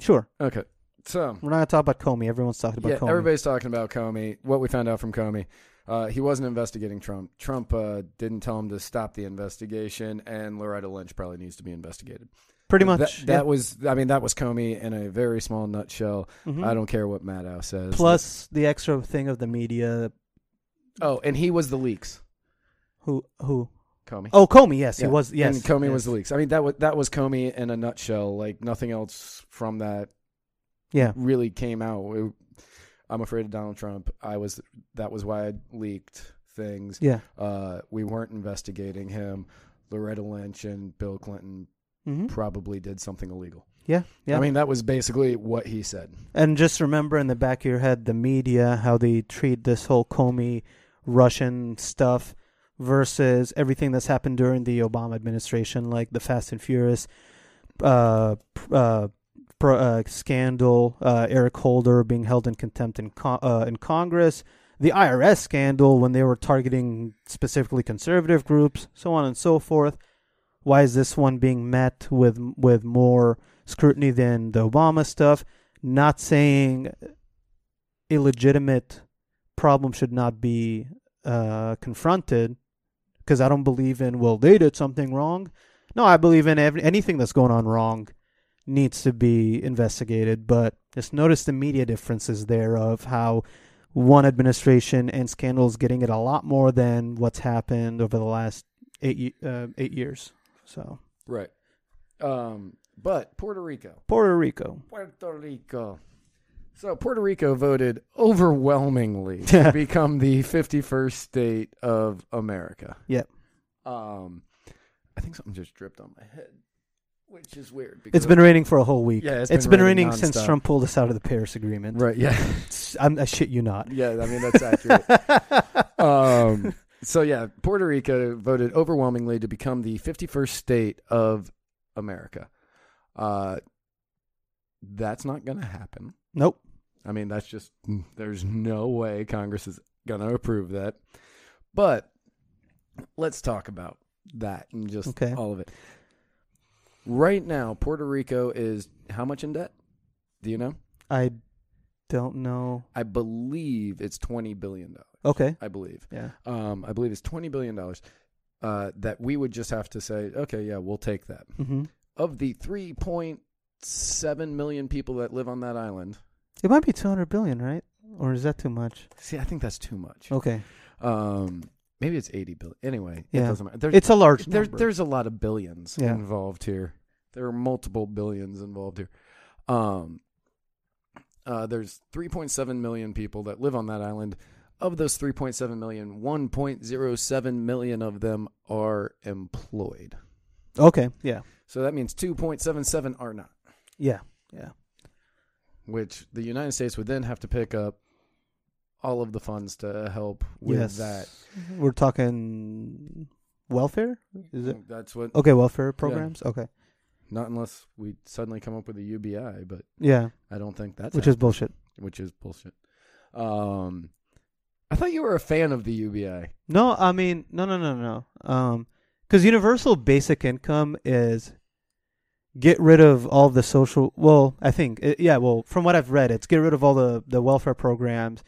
Sure. Okay. So, We're not gonna talk about Comey. Everyone's talking about yeah, Comey. everybody's talking about Comey. What we found out from Comey, uh, he wasn't investigating Trump. Trump uh, didn't tell him to stop the investigation, and Loretta Lynch probably needs to be investigated. Pretty much. That, that was, I mean, that was Comey in a very small nutshell. yeah. Mhm. I don't care what Maddow says. Plus the extra thing of the media. oh, and he was the leaks. Who? Who? Comey. Oh, Comey. Yes, Yeah. he was. Yes, and Comey was the leaks. I mean, that was that was Comey in a nutshell. Like nothing else from that Yeah. really came out. It- I'm afraid of Donald Trump. I was that was why I leaked things. Yeah. Uh, we weren't investigating him. Loretta Lynch and Bill Clinton hmm probably did something illegal. Yeah. Yeah. I mean, that was basically what he said. And just remember in the back of your head the media, how they treat this whole Comey Russian stuff versus everything that's happened during the Obama administration, like the Fast and Furious uh, uh, pro, uh, scandal, uh, Eric Holder being held in contempt in, uh, in Congress, the IRS scandal when they were targeting specifically conservative groups, so on and so forth. Why is this one being met with with more scrutiny than the Obama stuff? Not saying illegitimate problem should not be uh, confronted, because I don't believe in well they did something wrong. No, I believe in ev- anything that's going on wrong needs to be investigated. But just notice the media differences there of how one administration and scandals getting it a lot more than what's happened over the last eight uh, eight years. So Right. Um, but Puerto Rico. Puerto Rico. Puerto Rico. So Puerto Rico voted overwhelmingly to become the 51st state of America. Yep. Um, I think something just dripped on my head, which is weird. It's been raining for a whole week. Yeah, it's it's been been raining raining since. Trump pulled us out of the Paris Agreement. right. Yeah, I'm, I shit you not. yeah. I mean that's accurate. um, so yeah, Puerto Rico voted overwhelmingly to become the 51st state of America. Uh, that's not going to happen. nope. I mean, that's just there's no way Congress is going to approve that. But let's talk about that and just Okay. all of it. Right now, Puerto Rico is how much in debt? Do you know? I don't know. I believe it's twenty billion dollars. Okay. I believe. Yeah. Um, I believe it's twenty billion dollars. Uh, that we would just have to say, okay, yeah, we'll take that. hmm Of the three point seven million people that live on that island, It might be 200 billion, right? Or is that too much? see, I think that's too much. Okay. Um, maybe it's eighty billion. Anyway, it doesn't matter. There's, It's a large there's number. there's a lot of billions Yeah. involved here. There are multiple billions involved here. Um, uh, there's 3.7 million people that live on that island. Of those 3.7 million, 1.07 million of them are employed. Okay. Yeah. So that means 2.77 are not. Yeah. Yeah. Which the United States would then have to pick up all of the funds to help with yes. that. We're talking welfare? Is it? That's what. Okay, welfare programs. Okay. Not unless we suddenly come up with a UBI, but Yeah. I don't think that's Which is bullshit. which is bullshit. Um, I thought you were a fan of the UBI. No, I mean, no, no, no, no. Um, because universal basic income is get rid of all the social. Well, I think, it, yeah. Well, from what I've read, it's get rid of all the the welfare programs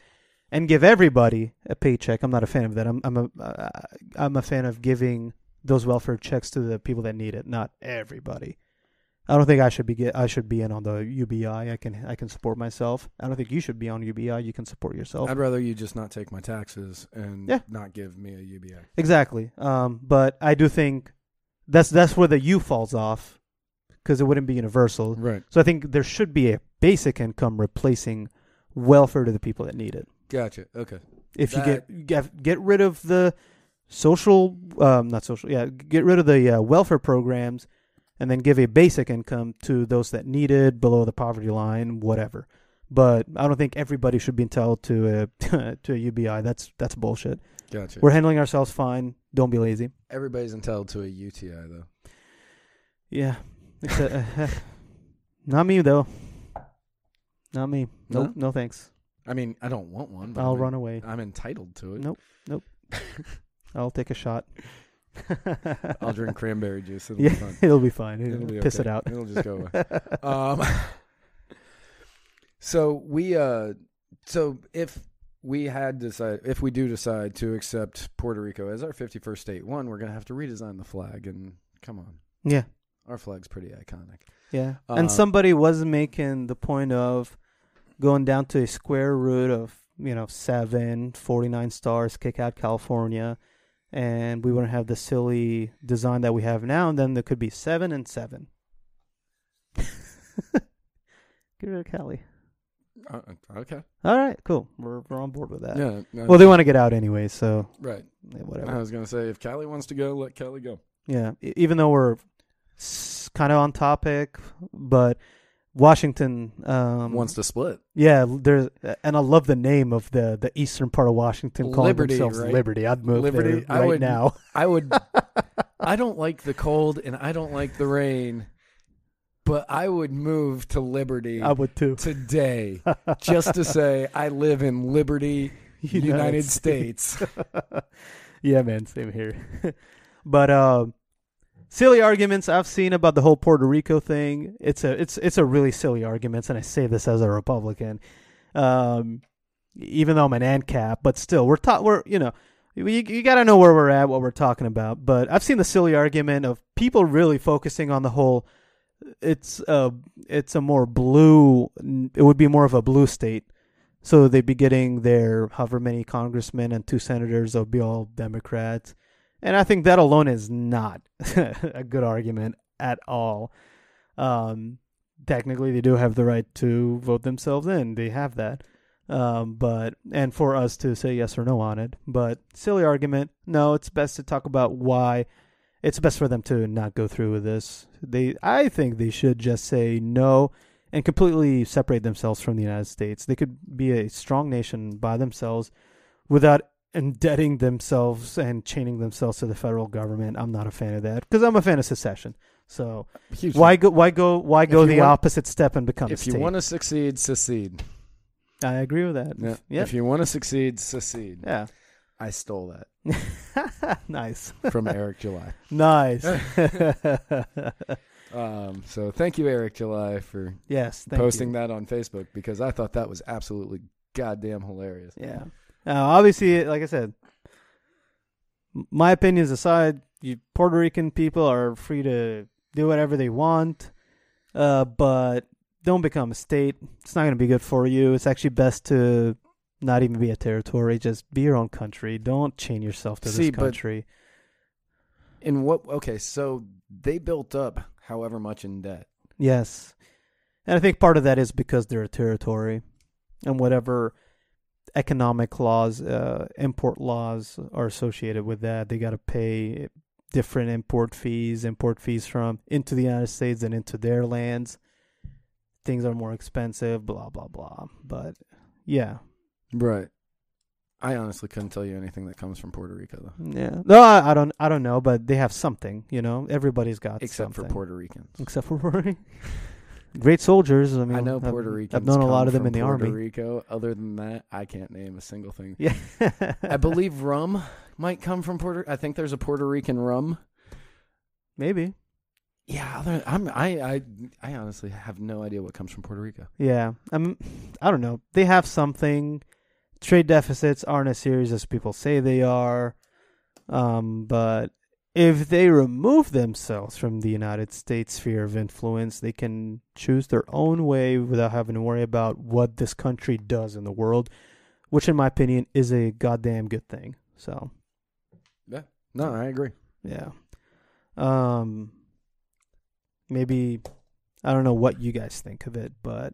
and give everybody a paycheck. I'm not a fan of that. I'm I'm a uh, I'm a fan of giving those welfare checks to the people that need it, not everybody. I don't think I should be get I should be in on the UBI. I can I can support myself. I don't think you should be on UBI. You can support yourself. I'd rather you just not take my taxes and Yeah. not give me a UBI. Exactly. Um, but I do think that's that's where the U falls off because it wouldn't be universal. Right. So I think there should be a basic income replacing welfare to the people that need it. Gotcha. Okay. If you get get get rid of the social, um, not social, yeah, get rid of the uh, welfare programs, and then give a basic income to those that need it below the poverty line, whatever. But I don't think everybody should be entitled to a to a UBI. That's that's bullshit. Gotcha. We're handling ourselves fine. Don't be lazy. Everybody's entitled to a UTI though. Yeah. Except, not me though. Not me. No? Nope. No thanks. I mean, I don't want one. But I'll I'm, run away. I'm entitled to it. Nope. Nope. I'll take a shot. I'll drink cranberry juice. It'll Yeah, be fun. It'll be fine. It'll be Piss okay. it out. It'll just go away. Um, so we, uh, so if we had decide, if we do decide to accept Puerto Rico as our 51st state, one, we're gonna have to redesign the flag, and come on, yeah. our flag's pretty iconic. Yeah. Uh, and somebody was making the point of going down to a square root of, you know, seven, 49 stars, kick out California, and we wouldn't have the silly design that we have now, and then there could be seven and seven. Get rid of Cali. Uh, okay. All right, cool. We're, we're on board with that. Yeah. no, Well, they want to get out anyway, so right. yeah, I was gonna say if Callie wants to go, let Callie go. Yeah, even though we're kind of on topic, but Washington um, wants to split. Yeah, there's and I love the name of the the eastern part of Washington calling Liberty, themselves right? Liberty. I'd move Liberty, there I right would- now. I would. I don't like the cold and I don't like the rain, but I would move to Liberty I would too. today just to say I live in Liberty, United, States. yeah, man, same here. but uh, silly arguments I've seen about the whole Puerto Rico thing. It's a it's it's a really silly argument, and I say this as a Republican. Um, even though I'm an ANCAP, but still, we're ta- we're you know. You, you got to know where we're at, what we're talking about. But I've seen the silly argument of people really focusing on the whole. It's a it's a more blue. It would be more of a blue state, so they'd be getting their however many congressmen and two senators. They'll be all Democrats, and I think that alone is not a good argument at all. Um, technically, they do have the right to vote themselves in. They have that. Um, but and for us to say yes or no on it, but silly argument. No, it's best to talk about why. It's best for them to not go through with this. They, I think, they should just say no and completely separate themselves from the United States. They could be a strong nation by themselves without indebting themselves and chaining themselves to the federal government. I'm not a fan of that because I'm a fan of secession. So why go? Why go? Why go the want- opposite step and become a If state? you want to succeed, secede. I agree with that. Yeah. Yep. If you want to succeed, secede. Yeah. I stole that nice. from Eric July. Nice. Um, so thank you, Eric July, for yes. Posting you. that on Facebook because I thought that was absolutely goddamn hilarious. Yeah. Uh, obviously, like I said, my opinions aside, you Puerto Rican people are free to do whatever they want, uh, but don't become a state. It's not going to be good for you. It's actually best to not even be a territory. Just be your own country. Don't chain yourself to See, this country. In what? Okay, so they built up however much in debt. Yes. And I think part of that is because they're a territory and whatever economic laws, uh, import laws are associated with that. They got to pay different import fees, import fees from into the United States and into their lands. Things are more expensive, blah, blah, blah. But yeah. Right. I honestly couldn't tell you anything that comes from Puerto Rico though, Yeah. No, I, I don't I don't know, but they have something, you know. Everybody's got except for. Puerto Ricans. Except for Puerto Rico. Great soldiers. I mean, I know Puerto Ricans. I've known a lot of them in the Puerto army. Rico. Other than that, I can't name a single thing. Yeah. I believe rum might come from Puerto. I think there's a Puerto Rican rum. Maybe. Yeah, other, I'm. I, I. I honestly have no idea what comes from Puerto Rico. Yeah. I'm I don't know. They have something. Trade deficits aren't as serious as people say they are. Um, but if they remove themselves from the United States sphere of influence, they can choose their own way without having to worry about what this country does in the world, which in my opinion is a goddamn good thing. So, yeah, No, I agree. Yeah. Um maybe I don't know what you guys think of it, but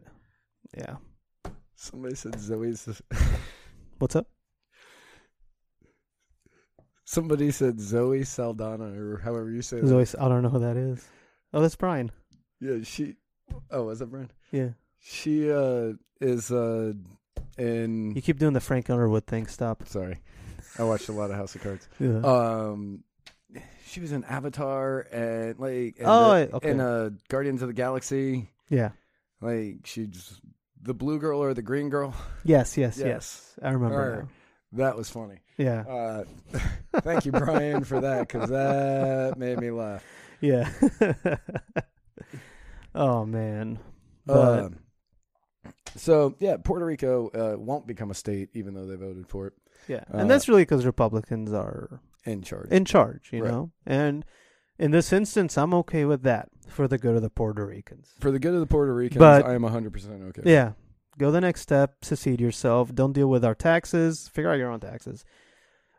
yeah. Somebody said Zoe's. What's up? Somebody said Zoe Saldana, or however you say There's that. I don't know who that is. Oh, that's Brian. Yeah, she. Oh, was that Brian? Yeah. She uh is uh in. You keep doing the Frank Underwood thing. Stop. Sorry. I watched a lot of House of Cards. Yeah. Um, she was in Avatar and like and Oh, the- okay. in uh, Guardians of the Galaxy. yeah. Like she's the blue girl or the green girl. Yes, yes, yes. Yes. I remember Her. That was funny. Yeah. Uh, thank you, Brian, for that because that made me laugh. Yeah. oh man. But Um, so yeah, Puerto Rico uh, won't become a state, even though they voted for it yeah. uh, and that's really because Republicans are in charge. in charge, you Right. know? And in this instance, I'm okay with that for the good of the Puerto Ricans. for the good of the Puerto Ricans, But- I am hundred percent okay. Yeah. Go the next step, secede yourself. Don't deal with our taxes. Figure out your own taxes.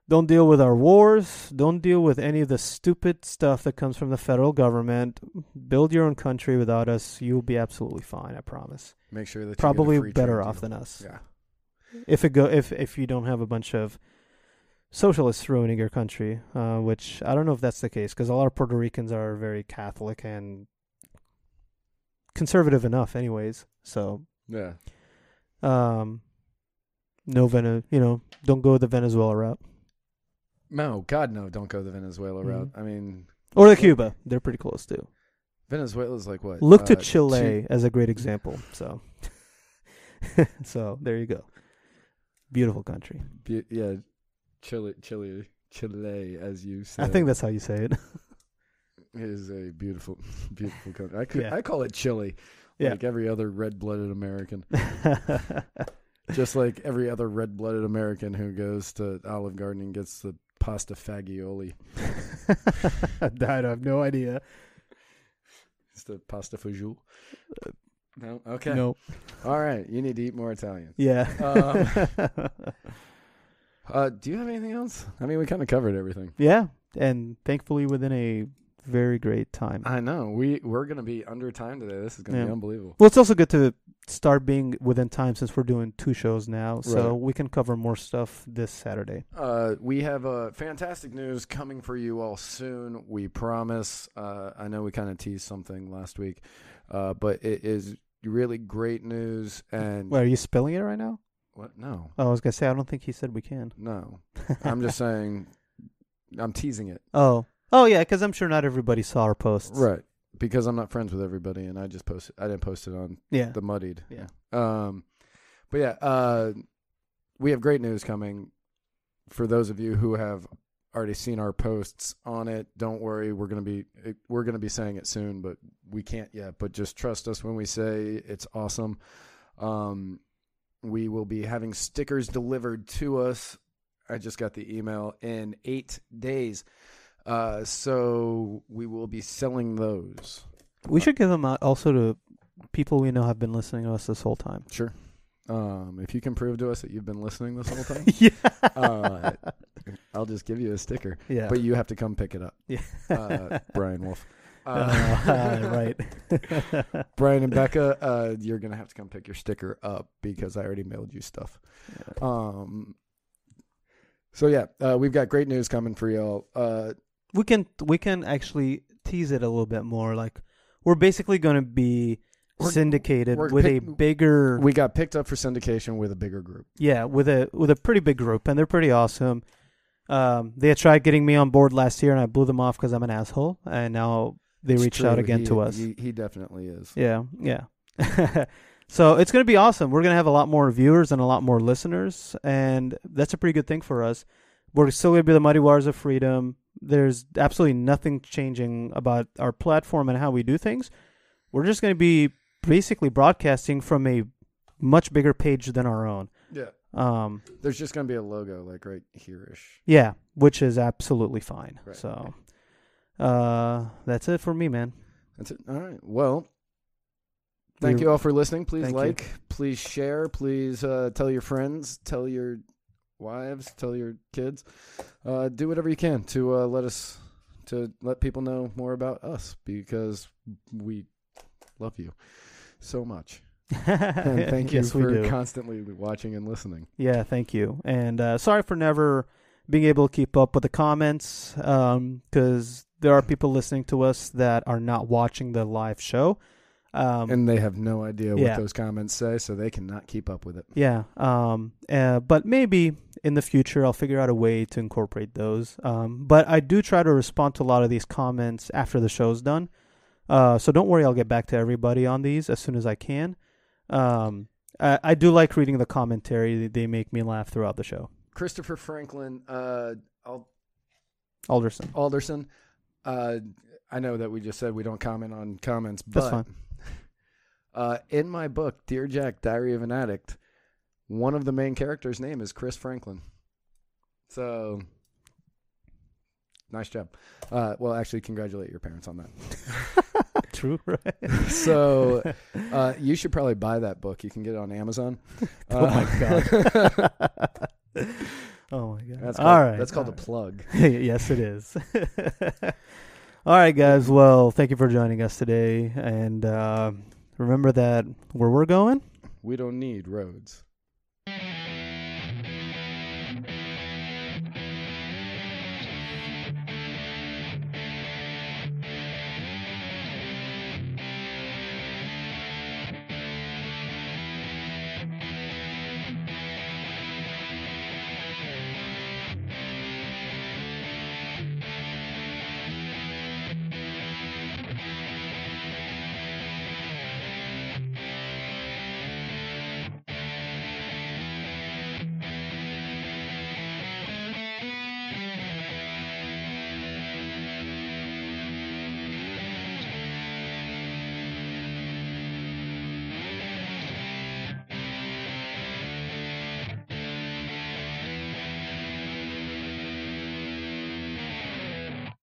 Don't deal with our wars. Don't deal with any of the stupid stuff that comes from the federal government. Build your own country without us. You'll be absolutely fine, I promise. Make sure that you get a Probably better off deal. than us. Yeah. If it go if if you don't have a bunch of socialists ruining your country, uh, which I don't know if that's the case because a lot of Puerto Ricans are very Catholic and conservative enough, anyways. So Yeah. um, no Vene, you know, don't go the Venezuela route No, God, no! Don't go the Venezuela Mhm. route. I mean, or the Cuba. They're pretty close too. Venezuela's like what? Look to Uh, Chile as a great example. So, so there you go. Beautiful country. yeah, Chile, Chile, Chile, as you said. I think that's how you say it. is a beautiful, beautiful country. I could, Yeah. I call it Chile, Yeah. like every other red-blooded American. Just like every other red-blooded American who goes to Olive Garden and gets the pasta fagioli. I don't. I have no idea. It's the pasta fagioli. No, okay. Nope. All right, you need to eat more Italian. Yeah. Um, Uh, do you have anything else? I mean, we kind of covered everything. yeah. And thankfully, within a very great time. I know we we're gonna be under time today. This is gonna be unbelievable. Well, it's also good to start being within time since we're doing two shows now, so Right. we can cover more stuff this Saturday. Uh, we have uh, fantastic news coming for you all soon. We promise. Uh, I know we kind of teased something last week, uh, but it is really great news. And Wait, are you spilling it right now? what? No, Oh, I was gonna say I don't think he said we can. no. I'm just saying. I'm teasing it, Oh, oh yeah, because I'm sure not everybody saw our posts. right? Because I'm not friends with everybody, and I just posted. I didn't post it on Yeah. the muddied. Yeah. Um, but yeah, uh, we have great news coming for those of you who have already seen our posts on it. Don't worry, we're gonna be we're gonna be saying it soon, but we can't yet. But just trust us when we say it's awesome. Um, we will be having stickers delivered to us. I just got the email in eight days. Uh, so we will be selling those. We should give them out also to people we know have been listening to us this whole time. Sure. Um, if you can prove to us that you've been listening this whole time, yeah. uh, I'll just give you a sticker. yeah. But you have to come pick it up, yeah. uh, Brian Wolf. Uh, right. Brian and Becca, uh, you're gonna have to come pick your sticker up because I already mailed you stuff. Um, so yeah, uh, we've got great news coming for y'all. We can we can actually tease it a little bit more. Like we're basically going to be We're- syndicated we're with a bigger we got picked up for syndication with a bigger group. yeah with a with a pretty big group, and they're pretty awesome. Um, they had tried getting me on board last year, and I blew them off because I'm an asshole. And now they It's reached out again He- to us. He, he definitely is. Yeah, yeah. so it's going to be awesome. We're going to have a lot more viewers and a lot more listeners, and that's a pretty good thing for us. We're still going to be the Mighty Wars of Freedom. There's absolutely nothing changing about our platform and how we do things. We're just going to be basically broadcasting from a much bigger page than our own. Yeah. Um, There's just gonna be a logo like right here-ish. yeah, which is absolutely fine. Right. So, uh, that's it for me, man. That's it. All right. Well, thank We- you all for listening. Please Thank you. like, please share, please uh, tell your friends, tell your wives, tell your kids. Uh, do whatever you can to uh, let us to let people know more about us because we love you so much. And thank you yes, for constantly watching and listening. Yeah, thank you. And uh, sorry for never being able to keep up with the comments because there are people listening to us that are not watching the live show. Um, And they have no idea Yeah. what those comments say, so they cannot keep up with it. yeah, um, uh, but maybe in the future I'll figure out a way to incorporate those. Um, but I do try to respond to a lot of these comments after the show's done. Uh, so don't worry, I'll get back to everybody on these as soon as I can. Um, I, I do like reading the commentary; they make me laugh throughout the show. Christopher Franklin, uh, Al- Alderson, Alderson. Uh, I know that we just said we don't comment on comments, That's but fine. Uh, in my book, Dear Jack, Diary of an Addict, one of the main characters' name is Chris Franklin. So, nice job. Uh, well, actually, congratulate your parents on that. true, right? So, uh, you should probably buy that book. You can get it on Amazon. Oh my god! oh my god! that's called, right, That's called all a plug. yes, it is. All right, guys. Well, thank you for joining us today, and uh, remember that where we're going. We don't need roads.